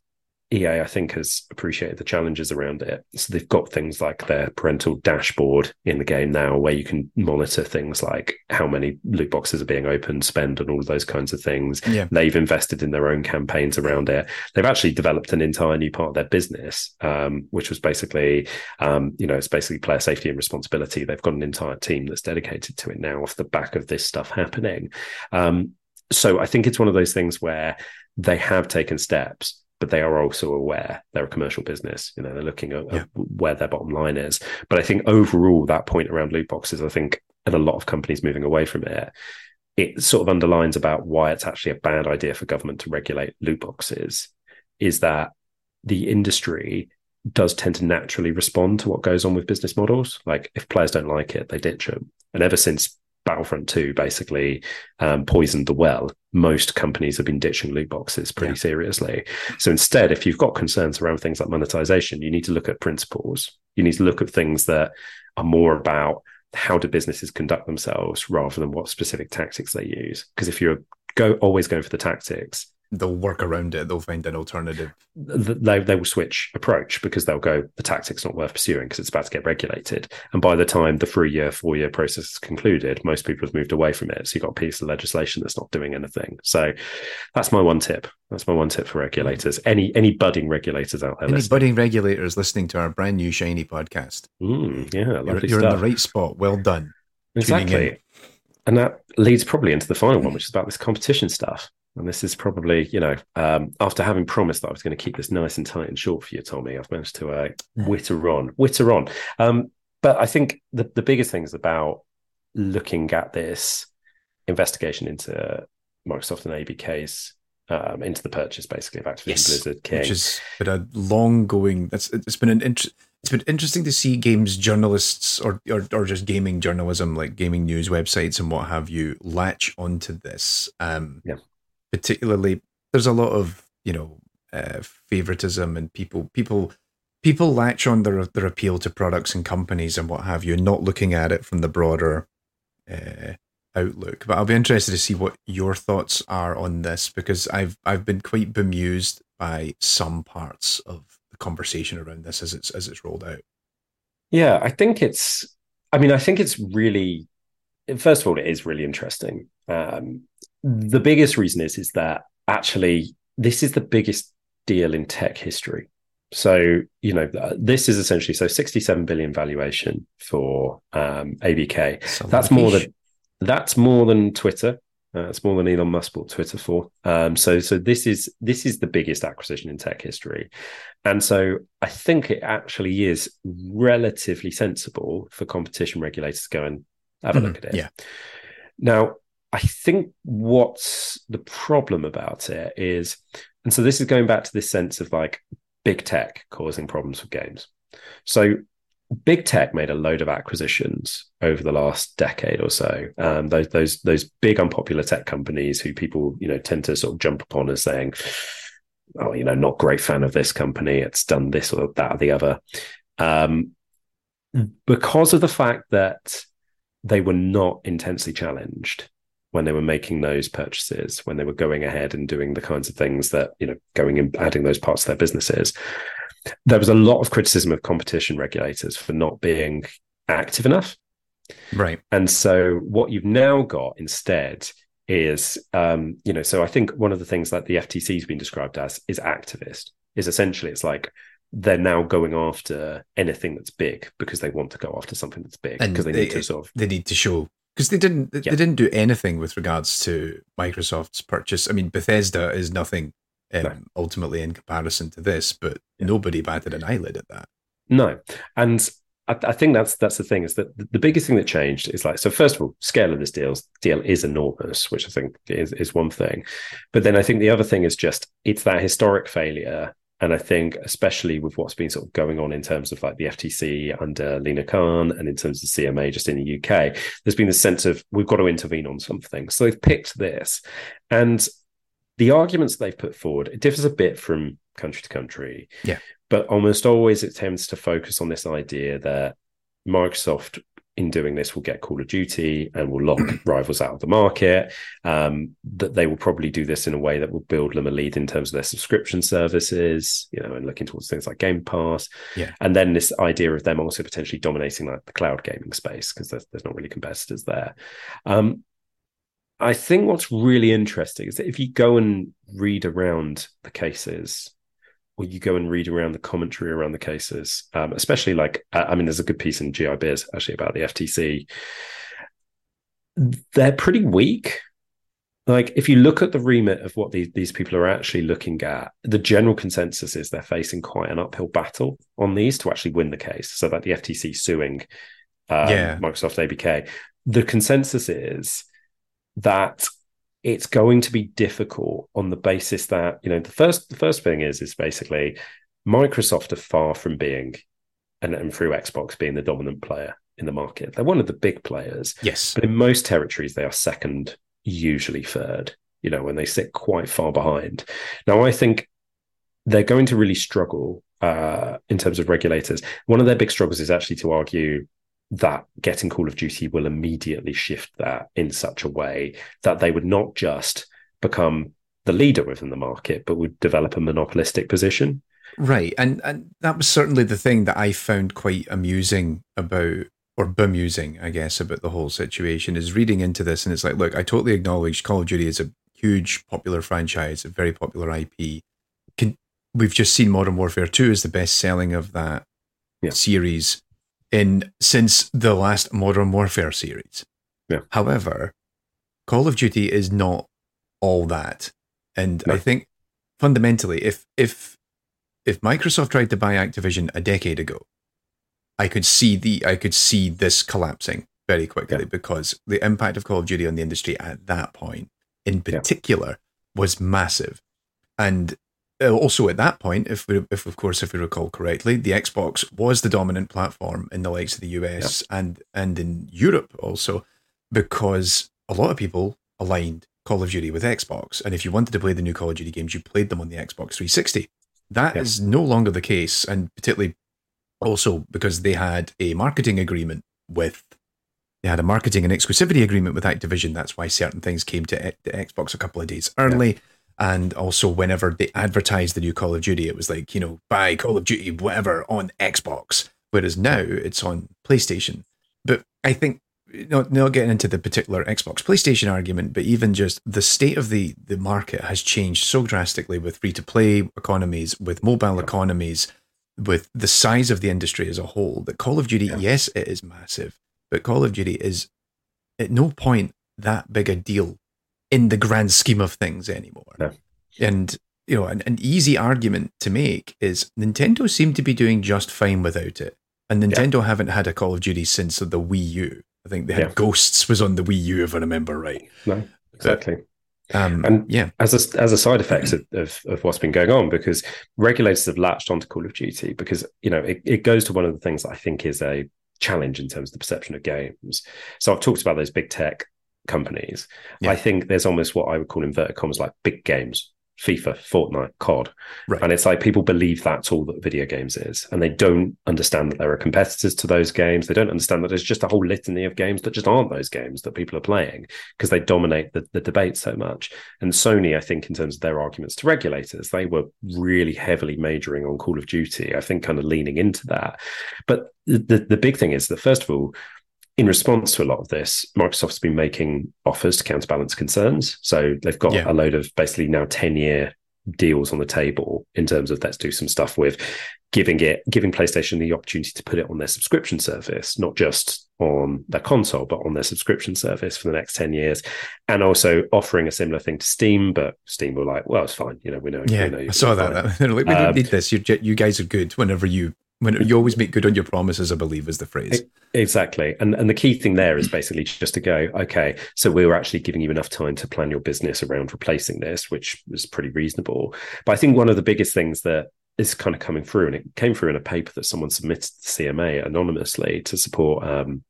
EA, I think, has appreciated the challenges around it. So they've got things like their parental dashboard in the game now, where you can monitor things like how many loot boxes are being opened, spend, and all of those kinds of things. Yeah. They've invested in their own campaigns around it. They've actually developed an entire new part of their business, um, which was basically, um, you know, it's basically player safety and responsibility. They've got an entire team that's dedicated to it now off the back of this stuff happening. Um, so I think it's one of those things where they have taken steps but they are also aware they're a commercial business. You know, they're looking at, Yeah. at where their bottom line is. But I think overall, that point around loot boxes, I think, and a lot of companies moving away from it, it sort of underlines about why it's actually a bad idea for government to regulate loot boxes. Is that the industry does tend to naturally respond to what goes on with business models. Like if players don't like it, they ditch them. And ever since Battlefront 2 basically um, poisoned the well, most companies have been ditching loot boxes pretty Yeah. seriously. So instead, if you've got concerns around things like monetization, you need to look at principles. You need to look at things that are more about how do businesses conduct themselves rather than what specific tactics they use. Because if you're go always going for the tactics, They'll work around it. They'll find an alternative. they they will switch approach because they'll go the tactic's not worth pursuing because it's about to get regulated. And by the time the three year, four year process is concluded, most people have moved away from it. So you've got a piece of legislation that's not doing anything. So that's my one tip. That's my one tip for regulators. Any any budding regulators out there? Any listening? budding regulators listening to our brand new shiny podcast, Mm, yeah, you're, you're in the right spot. Well done. Exactly. And that leads probably into the final one, which is about this competition stuff. And this is probably, you know, um, after having promised that I was going to keep this nice and tight and short for you, Tommy, I've managed to uh, witter on, witter on. Um, but I think the, the biggest thing is about looking at this investigation into Microsoft and ABK's um, into the purchase, basically, of Activision Yes, Blizzard King. which has been a long going. That's it's been an int- it's been interesting to see games journalists or, or or just gaming journalism, like gaming news websites and what have you, latch onto this. Um, Yeah. Particularly, there's a lot of you know uh, favoritism and people people people latch on their their appeal to products and companies and what have you, not looking at it from the broader. Uh, outlook. But I'll be interested to see what your thoughts are on this because I've I've been quite bemused by some parts of the conversation around this as it's as it's rolled out. Yeah, I think it's. I mean, I think it's really. First of all, it is really interesting. Um, the biggest reason is is that actually this is the biggest deal in tech history. So you know this is essentially so sixty-seven billion valuation for um, ABK. Some That's of more fish. than that's more than Twitter. Uh, it's more than Elon Musk bought Twitter for. Um, so so this is this is the biggest acquisition in tech history, and so I think it actually is relatively sensible for competition regulators to go and have a look Mhm, at it. yeah. Now I think what's the problem about it is, and so this is going back to this sense of like big tech causing problems for games. So big tech made a load of acquisitions over the last decade or so. Um, those those those big unpopular tech companies who people you know tend to sort of jump upon as saying, "Oh, you know, not great fan of this company. It's done this or that or the other," um, because of the fact that they were not intensely challenged when they were making those purchases, when they were going ahead and doing the kinds of things that you know, going and adding those parts to their businesses there was a lot of criticism of competition regulators for not being active enough. Right. And so what you've now got instead is, um, you know, so I think one of the things that the FTC has been described as is activist, is essentially it's like they're now going after anything that's big because they want to go after something that's big because they, they, need to sort of they need to show because they didn't yeah. they didn't do anything with regards to Microsoft's purchase. I mean, Bethesda is nothing um, no. ultimately in comparison to this, but yeah. nobody batted an eyelid at that. No, and I, I, think that's that's the thing is that the biggest thing that changed is like so. First of all, scale of this deal deal is enormous, which I think is is one thing, but then I think the other thing is just it's that historic failure and I think, especially with what's been sort of going on in terms of like the FTC under Lina Khan and in terms of CMA just in the UK, there's been this sense of we've got to intervene on something. So they've picked this. And the arguments they've put forward it differs a bit from country to country yeah but almost always it tends to focus on this idea that microsoft in doing this will get call of duty and will lock *clears throat* rivals out of the market um, that they will probably do this in a way that will build them a lead in terms of their subscription services you know and looking towards things like game pass. Yeah. And then this idea of them also potentially dominating like the cloud gaming space because there's, there's not really competitors there. Um, I think what's really interesting is that if you go and read around the cases, or you go and read around the commentary around the cases, um, especially like, I mean, there's a good piece in GI Biz actually about the FTC. They're pretty weak. Like, if you look at the remit of what these, these people are actually looking at, the general consensus is they're facing quite an uphill battle on these to actually win the case. So that the FTC suing um, yeah. Microsoft ABK, the consensus is that it's going to be difficult on the basis that you know the first the first thing is is basically Microsoft are far from being and, and through Xbox being the dominant player in the market. They're one of the big players. Yes. But in most territories they are second, usually third, you know, when they sit quite far behind. Now I think they're going to really struggle uh, in terms of regulators. One of their big struggles is actually to argue that getting Call of Duty will immediately shift that in such a way that they would not just become the leader within the market, but would develop a monopolistic position. Right. And and that was certainly the thing that I found quite amusing about or bemusing, I guess, about the whole situation is reading into this and it's like, look, I totally acknowledge Call of Duty is a huge popular franchise, a very popular IP. Can, we've just seen Modern Warfare 2 is the best selling of that yeah. series in since the last Modern Warfare series. Yeah. However, Call of Duty is not all that, and no. I think fundamentally, if if if Microsoft tried to buy Activision a decade ago, I could see the I could see this collapsing very quickly yeah. because the impact of Call of Duty on the industry at that point, in particular, yeah. was massive, and Uh, also at that point, if we, if of course, if we recall correctly, the Xbox was the dominant platform in the likes of the US and and in Europe also, because a lot of people aligned Call of Duty with Xbox, and if you wanted to play the new Call of Duty games, you played them on the Xbox 360. That is no longer the case, and particularly also because they had a marketing agreement with they had a marketing and exclusivity agreement with Activision. That's why certain things came to, to Xbox a couple of days early. And also, whenever they advertised the new Call of Duty, it was like, you know, buy Call of Duty, whatever, on Xbox. Whereas now it's on PlayStation. But I think, not, not getting into the particular Xbox PlayStation argument, but even just the state of the, the market has changed so drastically with free to play economies, with mobile economies, with the size of the industry as a whole, that Call of Duty, yeah. yes, it is massive, but Call of Duty is at no point that big a deal in the grand scheme of things anymore. No. And you know, an, an, easy argument to make is Nintendo seem to be doing just fine without it. And Nintendo yeah. haven't had a Call of Duty since the Wii U. I think they had yeah. Ghosts was on the Wii U, if I remember right. No, exactly. Um, and yeah, as a, as a side effect of, of, of what's been going on, because regulators have latched onto Call of Duty, because you know it, it goes to one of the things that I think is a challenge in terms of the perception of games. So I've talked about those big tech companies. Yeah. I think there's almost what I would call inverted commas like big games FIFA, Fortnite, COD. Right. And it's like people believe that's all that video games is. And they don't understand that there are competitors to those games. They don't understand that there's just a whole litany of games that just aren't those games that people are playing because they dominate the, the debate so much. And Sony, I think, in terms of their arguments to regulators, they were really heavily majoring on Call of Duty, I think, kind of leaning into that. But the, the big thing is that, first of all, in response to a lot of this, Microsoft's been making offers to counterbalance concerns. So they've got yeah. a load of basically now 10 year deals on the table in terms of let's do some stuff with giving it giving PlayStation the opportunity to put it on their subscription service, not just on their console, but on their subscription service for the next 10 years. And also offering a similar thing to Steam, but Steam were like, well, it's fine. You know, we know. Yeah, we know I saw that. *laughs* we don't um, need this. You, you guys are good whenever you when you always make good on your promises, I believe is the phrase. Exactly. And and the key thing there is basically just to go, okay, so we were actually giving you enough time to plan your business around replacing this, which was pretty reasonable. But I think one of the biggest things that is kind of coming through, and it came through in a paper that someone submitted to CMA anonymously to support um,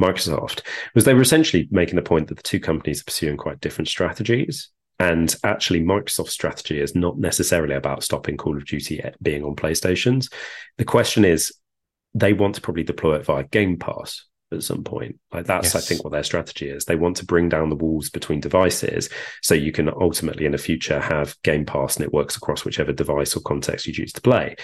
Microsoft, was they were essentially making the point that the two companies are pursuing quite different strategies. And actually, Microsoft's strategy is not necessarily about stopping Call of Duty being on PlayStations. The question is, they want to probably deploy it via Game Pass at some point. Like that's, yes. I think, what their strategy is. They want to bring down the walls between devices so you can ultimately in the future have Game Pass and it works across whichever device or context you choose to play.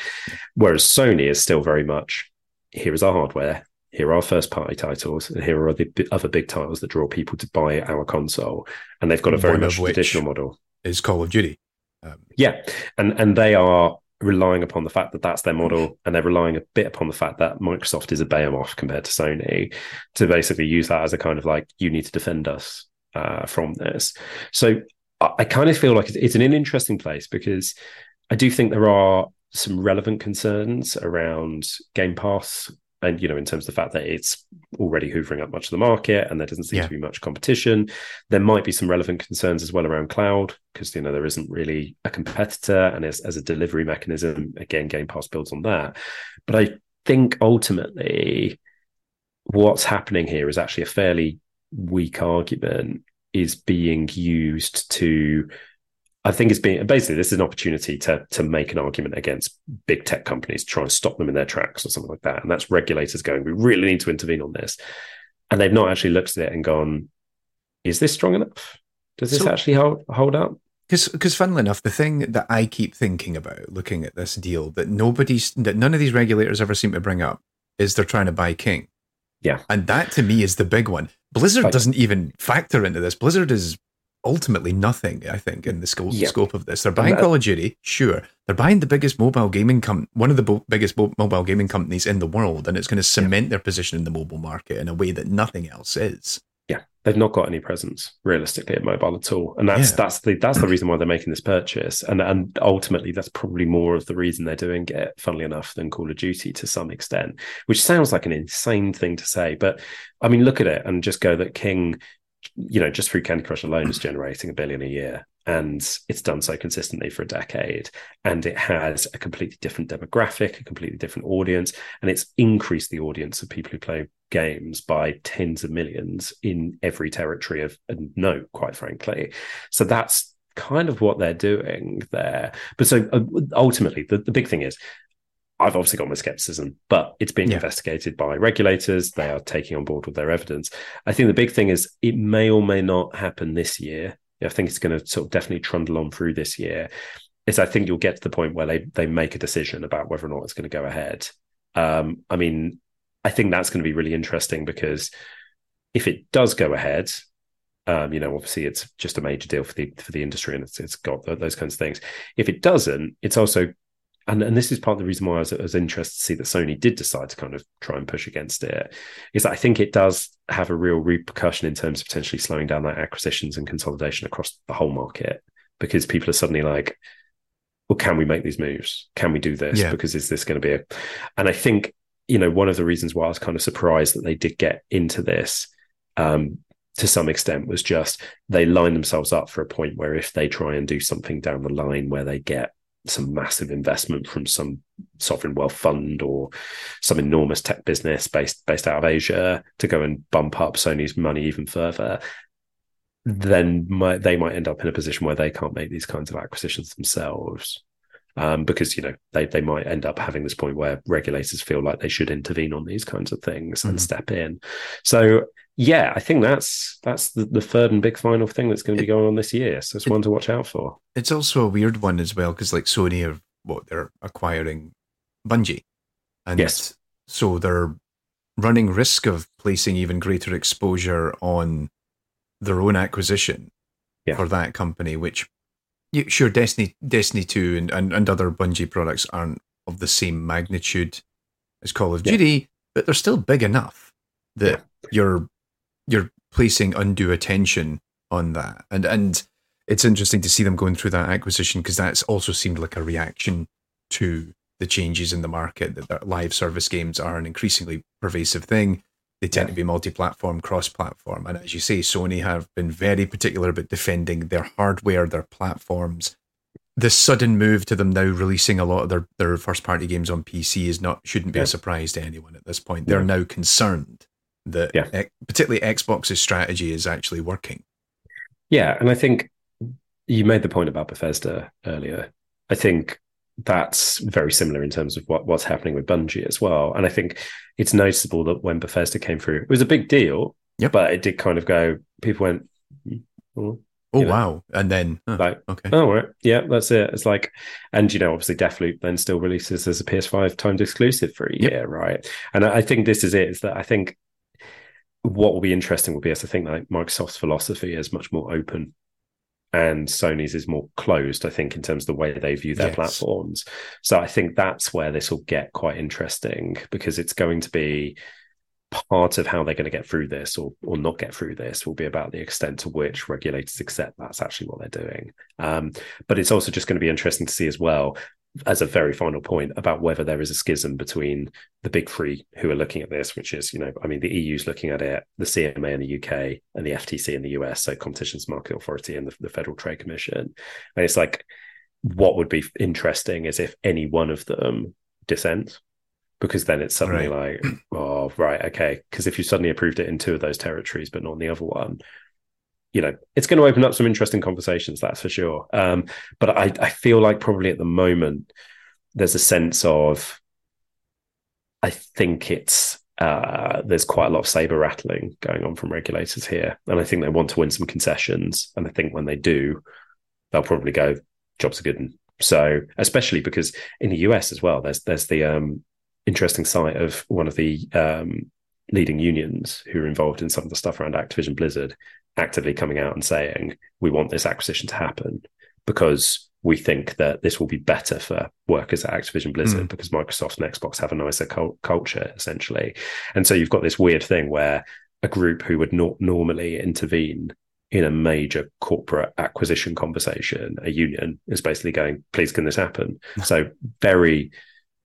Whereas Sony is still very much here is our hardware, here are first party titles, and here are the other big titles that draw people to buy our console. And they've got a very One much traditional model. Is Call of Duty. Um, yeah, and and they are relying upon the fact that that's their model, and they're relying a bit upon the fact that Microsoft is a behemoth compared to Sony to basically use that as a kind of like you need to defend us uh, from this. So I, I kind of feel like it's, it's an interesting place because I do think there are some relevant concerns around Game Pass and you know in terms of the fact that it's already hoovering up much of the market and there doesn't seem yeah. to be much competition there might be some relevant concerns as well around cloud because you know there isn't really a competitor and as, as a delivery mechanism again game pass builds on that but i think ultimately what's happening here is actually a fairly weak argument is being used to I think it's being basically this is an opportunity to to make an argument against big tech companies, try and stop them in their tracks or something like that. And that's regulators going, we really need to intervene on this. And they've not actually looked at it and gone, is this strong enough? Does this so, actually hold hold up? Because, because funnily enough, the thing that I keep thinking about looking at this deal that nobody's that none of these regulators ever seem to bring up is they're trying to buy King. Yeah, and that to me is the big one. Blizzard right. doesn't even factor into this. Blizzard is ultimately nothing, I think, in the scope, yep. scope of this. They're buying Call of Duty, sure. They're buying the biggest mobile gaming com- one of the bo- biggest bo- mobile gaming companies in the world, and it's going to cement yep. their position in the mobile market in a way that nothing else is. Yeah, they've not got any presence realistically at mobile at all, and that's yeah. that's the that's the reason why they're making this purchase, and and ultimately that's probably more of the reason they're doing it. Funnily enough, than Call of Duty to some extent, which sounds like an insane thing to say, but I mean, look at it and just go that King you know, just through Candy Crush alone is generating a billion a year. And it's done so consistently for a decade. And it has a completely different demographic, a completely different audience. And it's increased the audience of people who play games by tens of millions in every territory of note, quite frankly. So that's kind of what they're doing there. But so uh, ultimately, the, the big thing is I've obviously got my skepticism, but it's being yeah. investigated by regulators. They are taking on board with their evidence. I think the big thing is it may or may not happen this year. I think it's going to sort of definitely trundle on through this year. Is I think you'll get to the point where they they make a decision about whether or not it's going to go ahead. Um, I mean, I think that's going to be really interesting because if it does go ahead, um, you know, obviously it's just a major deal for the for the industry and it's, it's got those kinds of things. If it doesn't, it's also and and this is part of the reason why I was, I was, interested to see that Sony did decide to kind of try and push against it. Is that I think it does have a real repercussion in terms of potentially slowing down that acquisitions and consolidation across the whole market because people are suddenly like, well, can we make these moves? Can we do this? Yeah. Because is this going to be a? And I think you know one of the reasons why I was kind of surprised that they did get into this. Um, to some extent was just they line themselves up for a point where if they try and do something down the line where they get some massive investment from some sovereign wealth fund or some enormous tech business based based out of Asia to go and bump up Sony's money even further, then might, they might end up in a position where they can't make these kinds of acquisitions themselves. Um, because you know they they might end up having this point where regulators feel like they should intervene on these kinds of things mm-hmm. and step in. So yeah, I think that's that's the, the third and big final thing that's going to be going on this year. So it's it, one to watch out for. It's also a weird one as well because like Sony are what they're acquiring Bungie, and yes, so they're running risk of placing even greater exposure on their own acquisition yeah. for that company. Which, sure, Destiny, Destiny Two, and, and and other Bungie products aren't of the same magnitude as Call of Duty, yeah. but they're still big enough that yeah. you're you're placing undue attention on that. And and it's interesting to see them going through that acquisition because that's also seemed like a reaction to the changes in the market that live service games are an increasingly pervasive thing. They tend yeah. to be multi-platform, cross-platform, and as you say, Sony have been very particular about defending their hardware, their platforms. The sudden move to them now releasing a lot of their, their first-party games on PC is not shouldn't be yeah. a surprise to anyone at this point. They're yeah. now concerned that yeah. particularly Xbox's strategy is actually working. Yeah, and I think you made the point about Bethesda earlier. I think that's very similar in terms of what, what's happening with Bungie as well. And I think it's noticeable that when Bethesda came through, it was a big deal, yep. but it did kind of go, people went, mm, mm, oh, oh wow. And then, oh, like, okay. Oh, right. Yeah, that's it. It's like, and, you know, obviously Deathloop then still releases as a PS5 timed exclusive for a yep. year, right? And I think this is it, is that I think what will be interesting will be as I think like Microsoft's philosophy is much more open and Sony's is more closed, I think, in terms of the way they view their yes. platforms. So I think that's where this will get quite interesting because it's going to be part of how they're going to get through this or or not get through this will be about the extent to which regulators accept that's actually what they're doing. Um, but it's also just going to be interesting to see as well as a very final point about whether there is a schism between the big three who are looking at this, which is, you know, I mean, the EU's looking at it, the CMA in the UK, and the FTC in the US, so Competition's Market Authority and the, the Federal Trade Commission. And it's like, what would be interesting is if any one of them dissent, because then it's suddenly right. like, oh, right, okay. Because if you suddenly approved it in two of those territories, but not in the other one, you know, it's going to open up some interesting conversations, that's for sure. Um, but I, I feel like probably at the moment there's a sense of, I think it's uh, there's quite a lot of saber rattling going on from regulators here, and I think they want to win some concessions. And I think when they do, they'll probably go, "Jobs are good." And so, especially because in the US as well, there's there's the um, interesting site of one of the um, leading unions who are involved in some of the stuff around Activision Blizzard, actively coming out and saying we want this acquisition to happen because we think that this will be better for workers at Activision Blizzard mm. because Microsoft and Xbox have a nicer culture essentially. And so you've got this weird thing where a group who would not normally intervene in a major corporate acquisition conversation, a union is basically going, please can this happen? *laughs* so very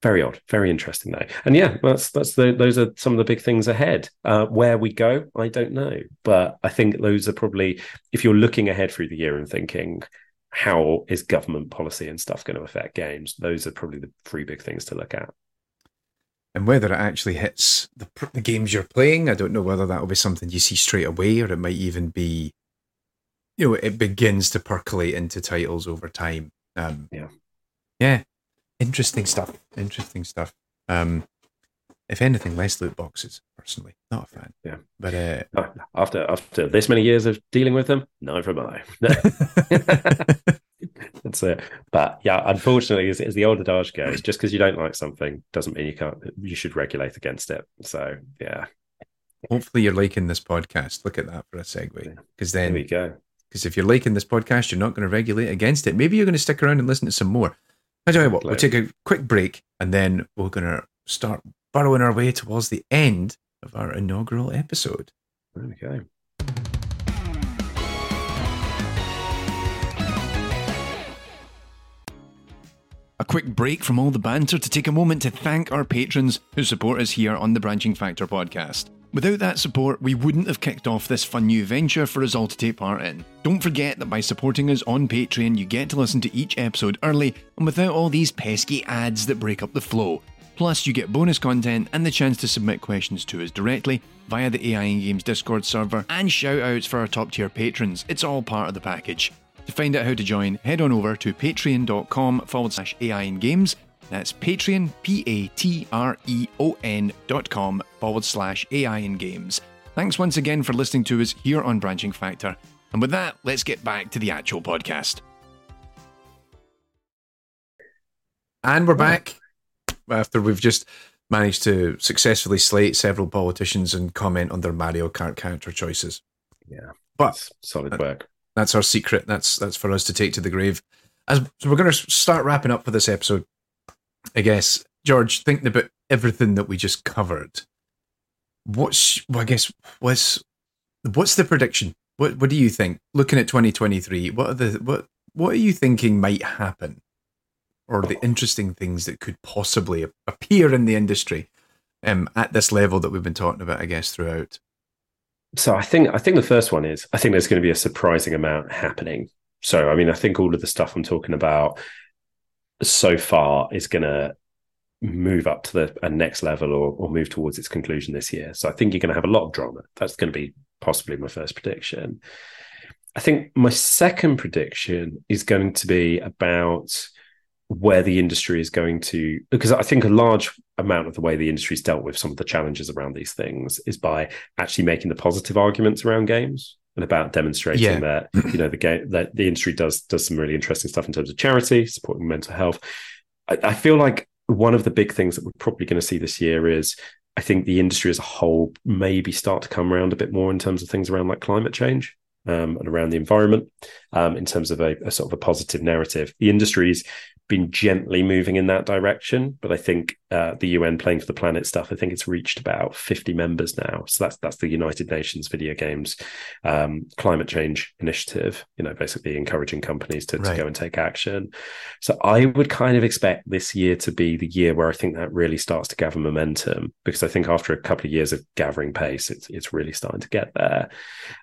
very odd, very interesting though. And yeah, that's that's the those are some of the big things ahead. Uh, where we go, I don't know, but I think those are probably if you're looking ahead through the year and thinking how is government policy and stuff going to affect games, those are probably the three big things to look at. And whether it actually hits the, the games you're playing, I don't know whether that will be something you see straight away, or it might even be, you know, it begins to percolate into titles over time. Um, yeah, yeah, interesting stuff. Interesting stuff. Um, if anything, less loot boxes. Personally, not a fan. Yeah, but uh, after after this many years of dealing with them, neither am I. That's it. But yeah, unfortunately, as, as the old adage goes, just because you don't like something doesn't mean you can't. You should regulate against it. So yeah. Hopefully, you're liking this podcast. Look at that for a segue, because then there we go. Because if you're liking this podcast, you're not going to regulate against it. Maybe you're going to stick around and listen to some more. I tell you what, we'll take a quick break and then we're going to start burrowing our way towards the end of our inaugural episode. There we go. A quick break from all the banter to take a moment to thank our patrons who support us here on the Branching Factor podcast. Without that support, we wouldn't have kicked off this fun new venture for us all to take part in. Don't forget that by supporting us on Patreon, you get to listen to each episode early and without all these pesky ads that break up the flow. Plus, you get bonus content and the chance to submit questions to us directly via the AI and Games Discord server and shout outs for our top tier patrons. It's all part of the package. To find out how to join, head on over to patreon.com forward slash AI and Games. That's Patreon, P A T R E O N dot com forward slash AI and Games. Thanks once again for listening to us here on Branching Factor. And with that, let's get back to the actual podcast. And we're back after we've just managed to successfully slate several politicians and comment on their Mario Kart character choices. Yeah, but that's solid work. That's our secret. That's that's for us to take to the grave. As so we're going to start wrapping up for this episode. I guess George, thinking about everything that we just covered, what's well, I guess what's what's the prediction? What what do you think? Looking at 2023, what are the what what are you thinking might happen? or the interesting things that could possibly appear in the industry um, at this level that we've been talking about, I guess, throughout? So I think I think the first one is I think there's going to be a surprising amount happening. So I mean I think all of the stuff I'm talking about so far is going to move up to the next level or, or move towards its conclusion this year. So I think you're going to have a lot of drama. That's going to be possibly my first prediction. I think my second prediction is going to be about where the industry is going to because i think a large amount of the way the industry's dealt with some of the challenges around these things is by actually making the positive arguments around games and about demonstrating yeah. that you know the game that the industry does does some really interesting stuff in terms of charity supporting mental health I, I feel like one of the big things that we're probably going to see this year is i think the industry as a whole maybe start to come around a bit more in terms of things around like climate change um, and around the environment um, in terms of a, a, sort of a positive narrative. The industry's been gently moving in that direction, but I think uh, the UN playing for the planet stuff, I think it's reached about 50 members now. So that's that's the United Nations Video Games um, Climate Change Initiative. You know, basically encouraging companies to, right. to go and take action. So I would kind of expect this year to be the year where I think that really starts to gather momentum because I think after a couple of years of gathering pace, it's it's really starting to get there.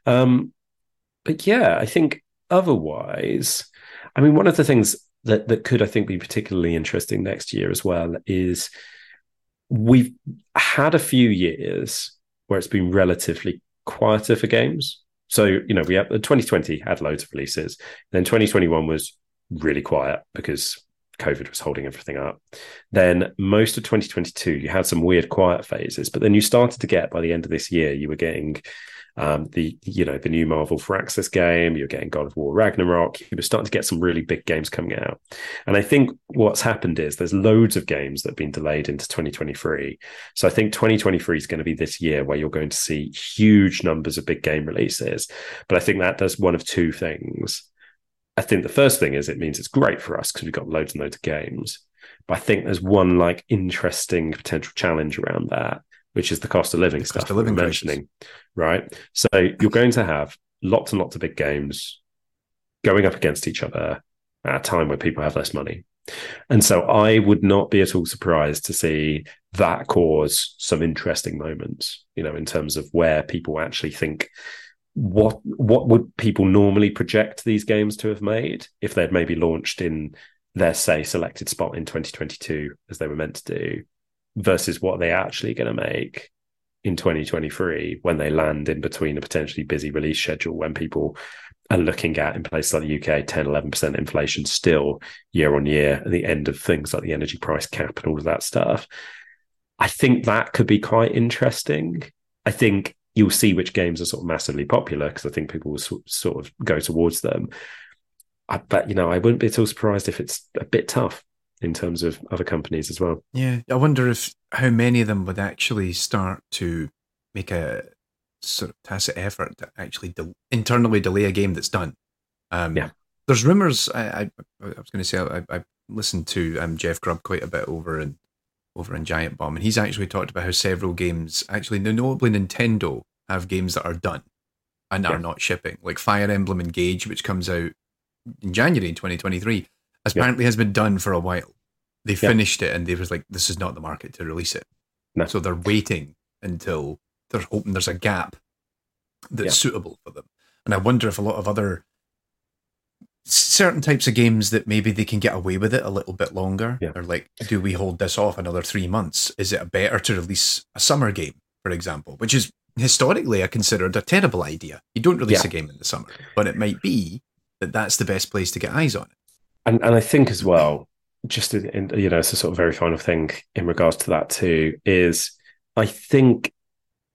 Um, but yeah, I think otherwise, I mean, one of the things that that could I think be particularly interesting next year as well is we've had a few years where it's been relatively quieter for games. So you know we have 2020 had loads of releases, then 2021 was really quiet because COVID was holding everything up. Then most of 2022, you had some weird quiet phases, but then you started to get by the end of this year, you were getting um, the you know the new Marvel Firaxis game. You're getting God of War Ragnarok. You were starting to get some really big games coming out, and I think what's happened is there's loads of games that have been delayed into 2023. So I think 2023 is going to be this year where you're going to see huge numbers of big game releases. But I think that does one of two things. I think the first thing is it means it's great for us because we've got loads and loads of games. But I think there's one like interesting potential challenge around that, which is the cost of living the stuff of living mentioning, right? So you're going to have lots and lots of big games going up against each other at a time when people have less money. And so I would not be at all surprised to see that cause some interesting moments, you know, in terms of where people actually think what what would people normally project these games to have made if they'd maybe launched in their say selected spot in 2022 as they were meant to do versus what they're actually going to make in 2023 when they land in between a potentially busy release schedule when people are looking at in places like the UK 10 11% inflation still year on year at the end of things like the energy price cap and all of that stuff. I think that could be quite interesting. I think you'll see which games are sort of massively popular because I think people will sort of go towards them. I, but you know I wouldn't be at all surprised if it's a bit tough in terms of other companies as well. Yeah, I wonder if how many of them would actually start to make a sort of tacit effort to actually de- internally delay a game that's done. Um, yeah, there's rumors. I, I, I was going to say I, I listened to um, Jeff Grubb quite a bit over in over in Giant Bomb, and he's actually talked about how several games, actually, notably Nintendo, have games that are done and yeah. are not shipping, like Fire Emblem Engage, which comes out in January 2023 apparently has been done for a while. They finished it and they was like, this is not the market to release it. No. So they're waiting until they're hoping there's a gap that's suitable for them. And I wonder if a lot of other certain types of games that maybe they can get away with it a little bit longer. yeah. are like, do we hold this off another three months? Is it better to release a summer game, for example, which is historically I considered a terrible idea. You don't release yeah. a game in the summer, but it might be that that's the best place to get eyes on it. And and I think as well, just in, you know, it's a sort of very final thing in regards to that too is I think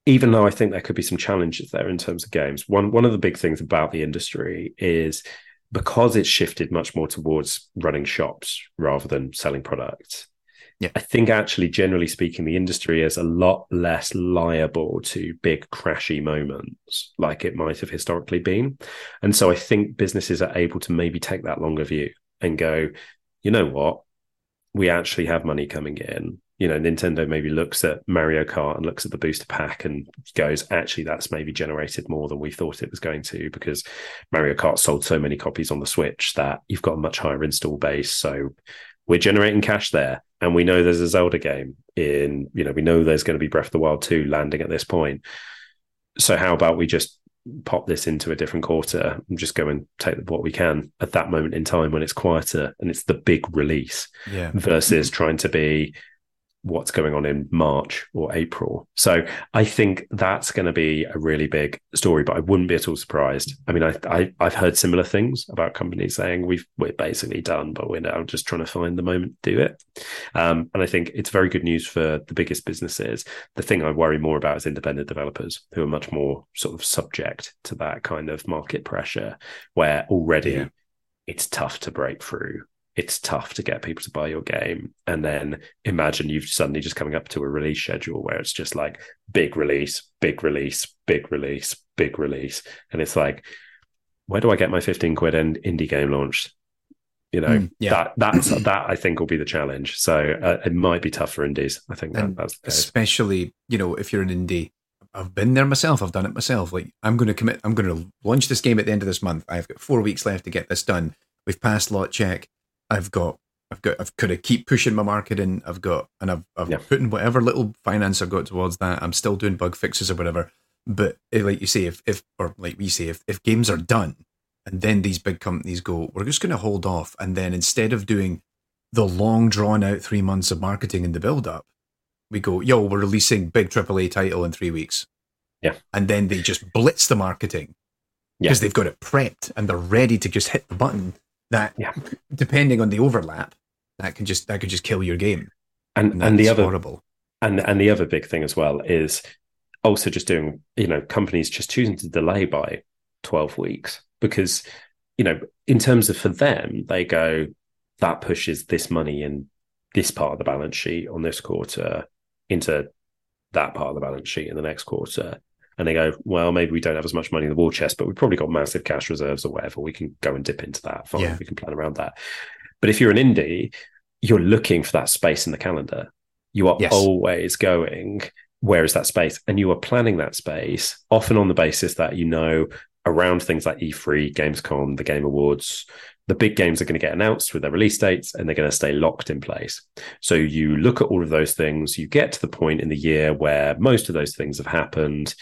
even though I think there could be some challenges there in terms of games, one one of the big things about the industry is because it's shifted much more towards running shops rather than selling products. Yeah. I think actually, generally speaking, the industry is a lot less liable to big crashy moments like it might have historically been. And so I think businesses are able to maybe take that longer view and go, you know what? We actually have money coming in you know, Nintendo maybe looks at Mario Kart and looks at the booster pack and goes, actually, that's maybe generated more than we thought it was going to because Mario Kart sold so many copies on the Switch that you've got a much higher install base. So we're generating cash there. And we know there's a Zelda game in, you know, we know there's going to be Breath of the Wild 2 landing at this point. So how about we just pop this into a different quarter and just go and take what we can at that moment in time when it's quieter and it's the big release yeah. versus trying to be what's going on in March or April. So I think that's going to be a really big story, but I wouldn't be at all surprised. I mean, I, I have heard similar things about companies saying we've we're basically done, but we're now just trying to find the moment to do it. Um, and I think it's very good news for the biggest businesses. The thing I worry more about is independent developers who are much more sort of subject to that kind of market pressure, where already yeah. it's tough to break through it's tough to get people to buy your game. And then imagine you've suddenly just coming up to a release schedule where it's just like big release, big release, big release, big release. And it's like, where do I get my 15 quid and indie game launched? You know, mm, yeah. that that's that I think will be the challenge. So uh, it might be tough for indies. I think that, that's especially, you know, if you're an indie I've been there myself. I've done it myself. Like I'm going to commit. I'm going to launch this game at the end of this month. I've got four weeks left to get this done. We've passed lot check. I've got I've got I've kind of keep pushing my marketing. I've got and I've I've yeah. put in whatever little finance I've got towards that. I'm still doing bug fixes or whatever. But eh, like you say, if if or like we say, if if games are done, and then these big companies go, we're just going to hold off, and then instead of doing the long drawn out three months of marketing in the build up, we go, yo, we're releasing big AAA title in three weeks. Yeah, and then they just blitz the marketing because yeah. they've got it prepped and they're ready to just hit the button that yeah. depending on the overlap, that can just that could just kill your game. And and, and the other horrible. And and the other big thing as well is also just doing, you know, companies just choosing to delay by 12 weeks because, you know, in terms of for them, they go, that pushes this money in this part of the balance sheet on this quarter into that part of the balance sheet in the next quarter and they go, well, maybe we don't have as much money in the war chest, but we've probably got massive cash reserves or whatever. We can go and dip into that. Fine, yeah. we can plan around that. But if you're an indie, you're looking for that space in the calendar. You are yes. always going, where is that space? And you are planning that space often on the basis that you know around things like E3, Gamescom, the Game Awards, the big games are going to get announced with their release dates and they're going to stay locked in place. So you look at all of those things, you get to the point in the year where most of those things have happened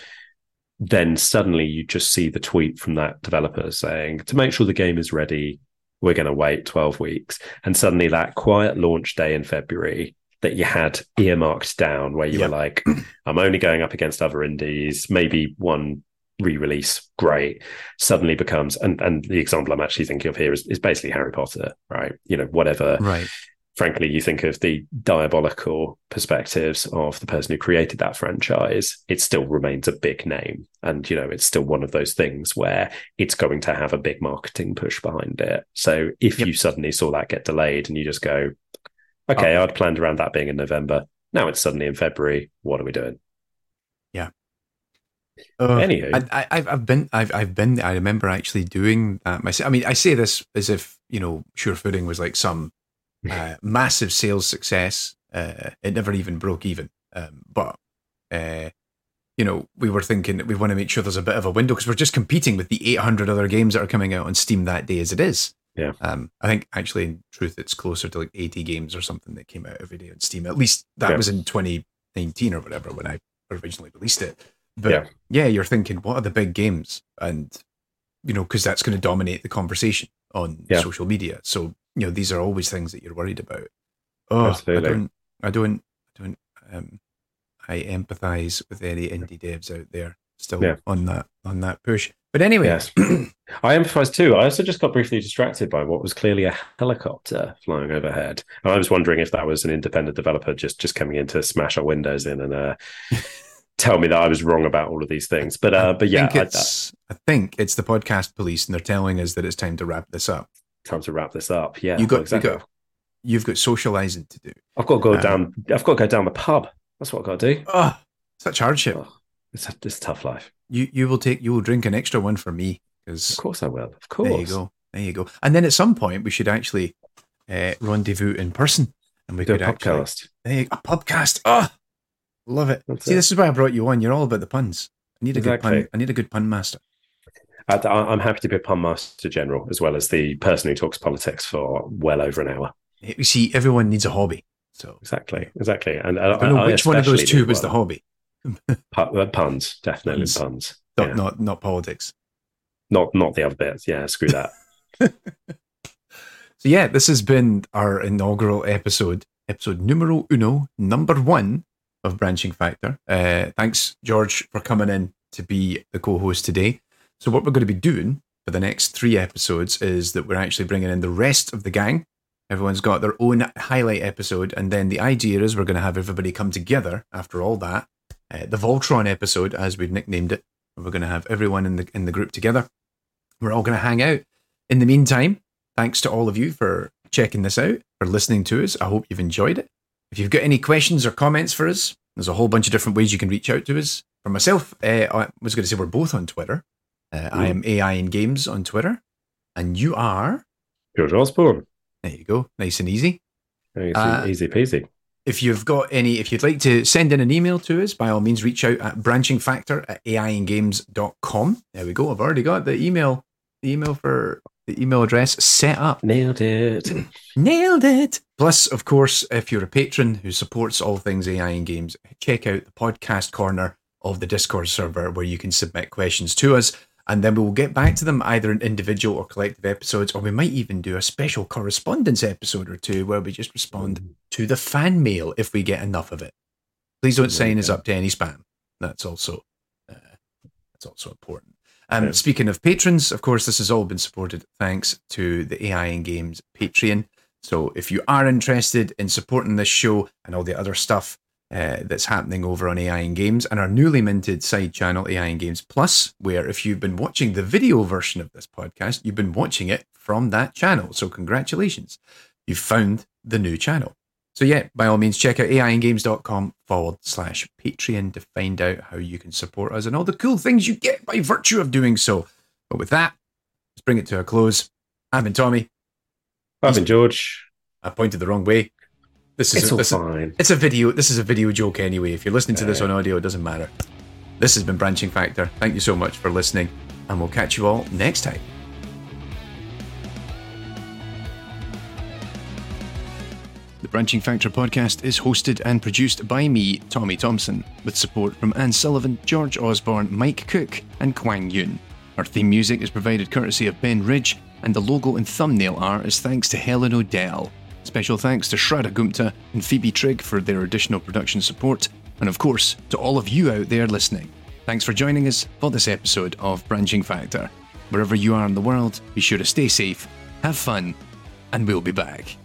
then suddenly you just see the tweet from that developer saying, to make sure the game is ready, we're going to wait 12 weeks. And suddenly that quiet launch day in February that you had earmarked down, where you yep. were like, I'm only going up against other indies, maybe one re-release great suddenly becomes and and the example i'm actually thinking of here is, is basically harry potter right you know whatever right frankly, you think of the diabolical perspectives of the person who created that franchise, it still remains a big name. And, you know, it's still one of those things where it's going to have a big marketing push behind it. So if yep. you suddenly saw that get delayed and you just go, okay, oh. I'd planned around that being in November. Now it's suddenly in February. What are we doing? Yeah. Uh, Anywho, I, have I've been, I've, I've been, I remember actually doing that myself. I mean, I say this as if, you know, Sure Footing was like some uh, massive sales success. Uh, it never even broke even. Um, but uh, you know, we were thinking we want to make sure there's a bit of a window because we're just competing with the 800 other games that are coming out on Steam that day as it is. Yeah. Um, I think actually, in truth, it's closer to like 80 games or something that came out every day on Steam. At least that yeah. was in 2019 or whatever when I originally released it. But Yeah. yeah, you're thinking, what are the big games? And, you know, because that's going to dominate the conversation on Yeah. social media. So, you know, these are always things that you're worried about. Oh, Absolutely. I don't, I don't, I don't, um, I empathize with any indie devs out there still Yeah. on that, on that push. But anyway, Yes. *clears throat* I empathise too. I also just got briefly distracted by what was clearly a helicopter flying overhead. And I was wondering if that was an independent developer just just coming in to smash our windows in and uh, *laughs* tell me that I was wrong about all of these things. But uh, but yeah, I think, I, it's, I think it's the podcast police and they're telling us that it's time to wrap this up. Time to wrap this up. Yeah, You got- exactly. you got- You've got socializing to do. I've got to go Um, down. I've got to go down the pub. That's what I've got to do. Oh, such hardship. Oh, it's a, it's a tough life. You you will take you will drink an extra one for me Of course I will. Of course. there you go, there you go. And then at some point we should actually uh, rendezvous in person, and we Do a could actually podcast. there you, a podcast. Oh, love it. That's See, it. this is why I brought you on. You're all about the puns. I need a good pun. I need a good pun master. I, I'm happy to be a pun master general as well as the person who talks politics for well over an hour. You see, everyone needs a hobby. So Exactly, exactly. And I don't know which one of those two was the hobby. *laughs* hobby. puns, definitely Puns. puns. Not Yeah. not not politics. Not not the other bits. Yeah, screw that. *laughs* *laughs* So yeah, this has been our inaugural episode, episode numero uno, number one of Branching Factor. Uh, thanks, George, for coming in to be the co-host today. So what we're going to be doing for the next three episodes is that we're actually bringing in the rest of the gang. Everyone's got their own highlight episode, and then the idea is we're going to have everybody come together after all that. Uh, the Voltron episode, as we've nicknamed it, we're going to have everyone in the in the group together. We're all going to hang out. In the meantime, thanks to all of you for checking this out, for listening to us. I hope you've enjoyed it. If you've got any questions or comments for us, there's a whole bunch of different ways you can reach out to us. For myself, uh, I was going to say we're both on Twitter. Uh, I am AI and Games on Twitter, and you are. George Osborn. There you go, nice and easy. Easy, Uh, easy peasy. If you've got any, if you'd like to send in an email to us, by all means, reach out at branchingfactor at aiandgames.com. There we go. I've already got the email, the email for the email address set up. Nailed it. *clears throat* Nailed it. Plus, of course, if you're a patron who supports all things AI and games, check out the podcast corner of the Discord server where you can submit questions to us. And then we will get back to them either in individual or collective episodes, or we might even do a special correspondence episode or two where we just respond to the fan mail if we get enough of it. Please don't sign us up to any spam. That's also uh, that's also important. Um, Yeah. Speaking of patrons, of course, this has all been supported thanks to the AI and Games Patreon. So if you are interested in supporting this show and all the other stuff uh, that's happening over on AI and Games and our newly minted side channel, AI and Games Plus, where if you've been watching the video version of this podcast, you've been watching it from that channel. So congratulations, you've found the new channel. So yeah, by all means, check out aiandgames.com forward slash Patreon to find out how you can support us and all the cool things you get by virtue of doing so. But with that, let's bring it to a close. I've been Tommy. I've been George. I pointed the wrong way. This is It's all this is- fine. it's a video. This is a video joke anyway. If you're listening to this Yeah. on audio, it doesn't matter. This has been Branching Factor. Thank you so much for listening, and we'll catch you all next time. The Branching Factor podcast is hosted and produced by me, Tommy Thompson, with support from Anne Sullivan, George Osborn, Mike Cook, and Kwang Yun. Our theme music is provided courtesy of Ben Ridge, and the logo and thumbnail art is thanks to Helen Odell. Special thanks to Shraddha Gupta and Phoebe Trigg for their additional production support, and of course, to all of you out there listening. Thanks for joining us for this episode of Branching Factor. Wherever you are in the world, be sure to stay safe, have fun, and we'll be back.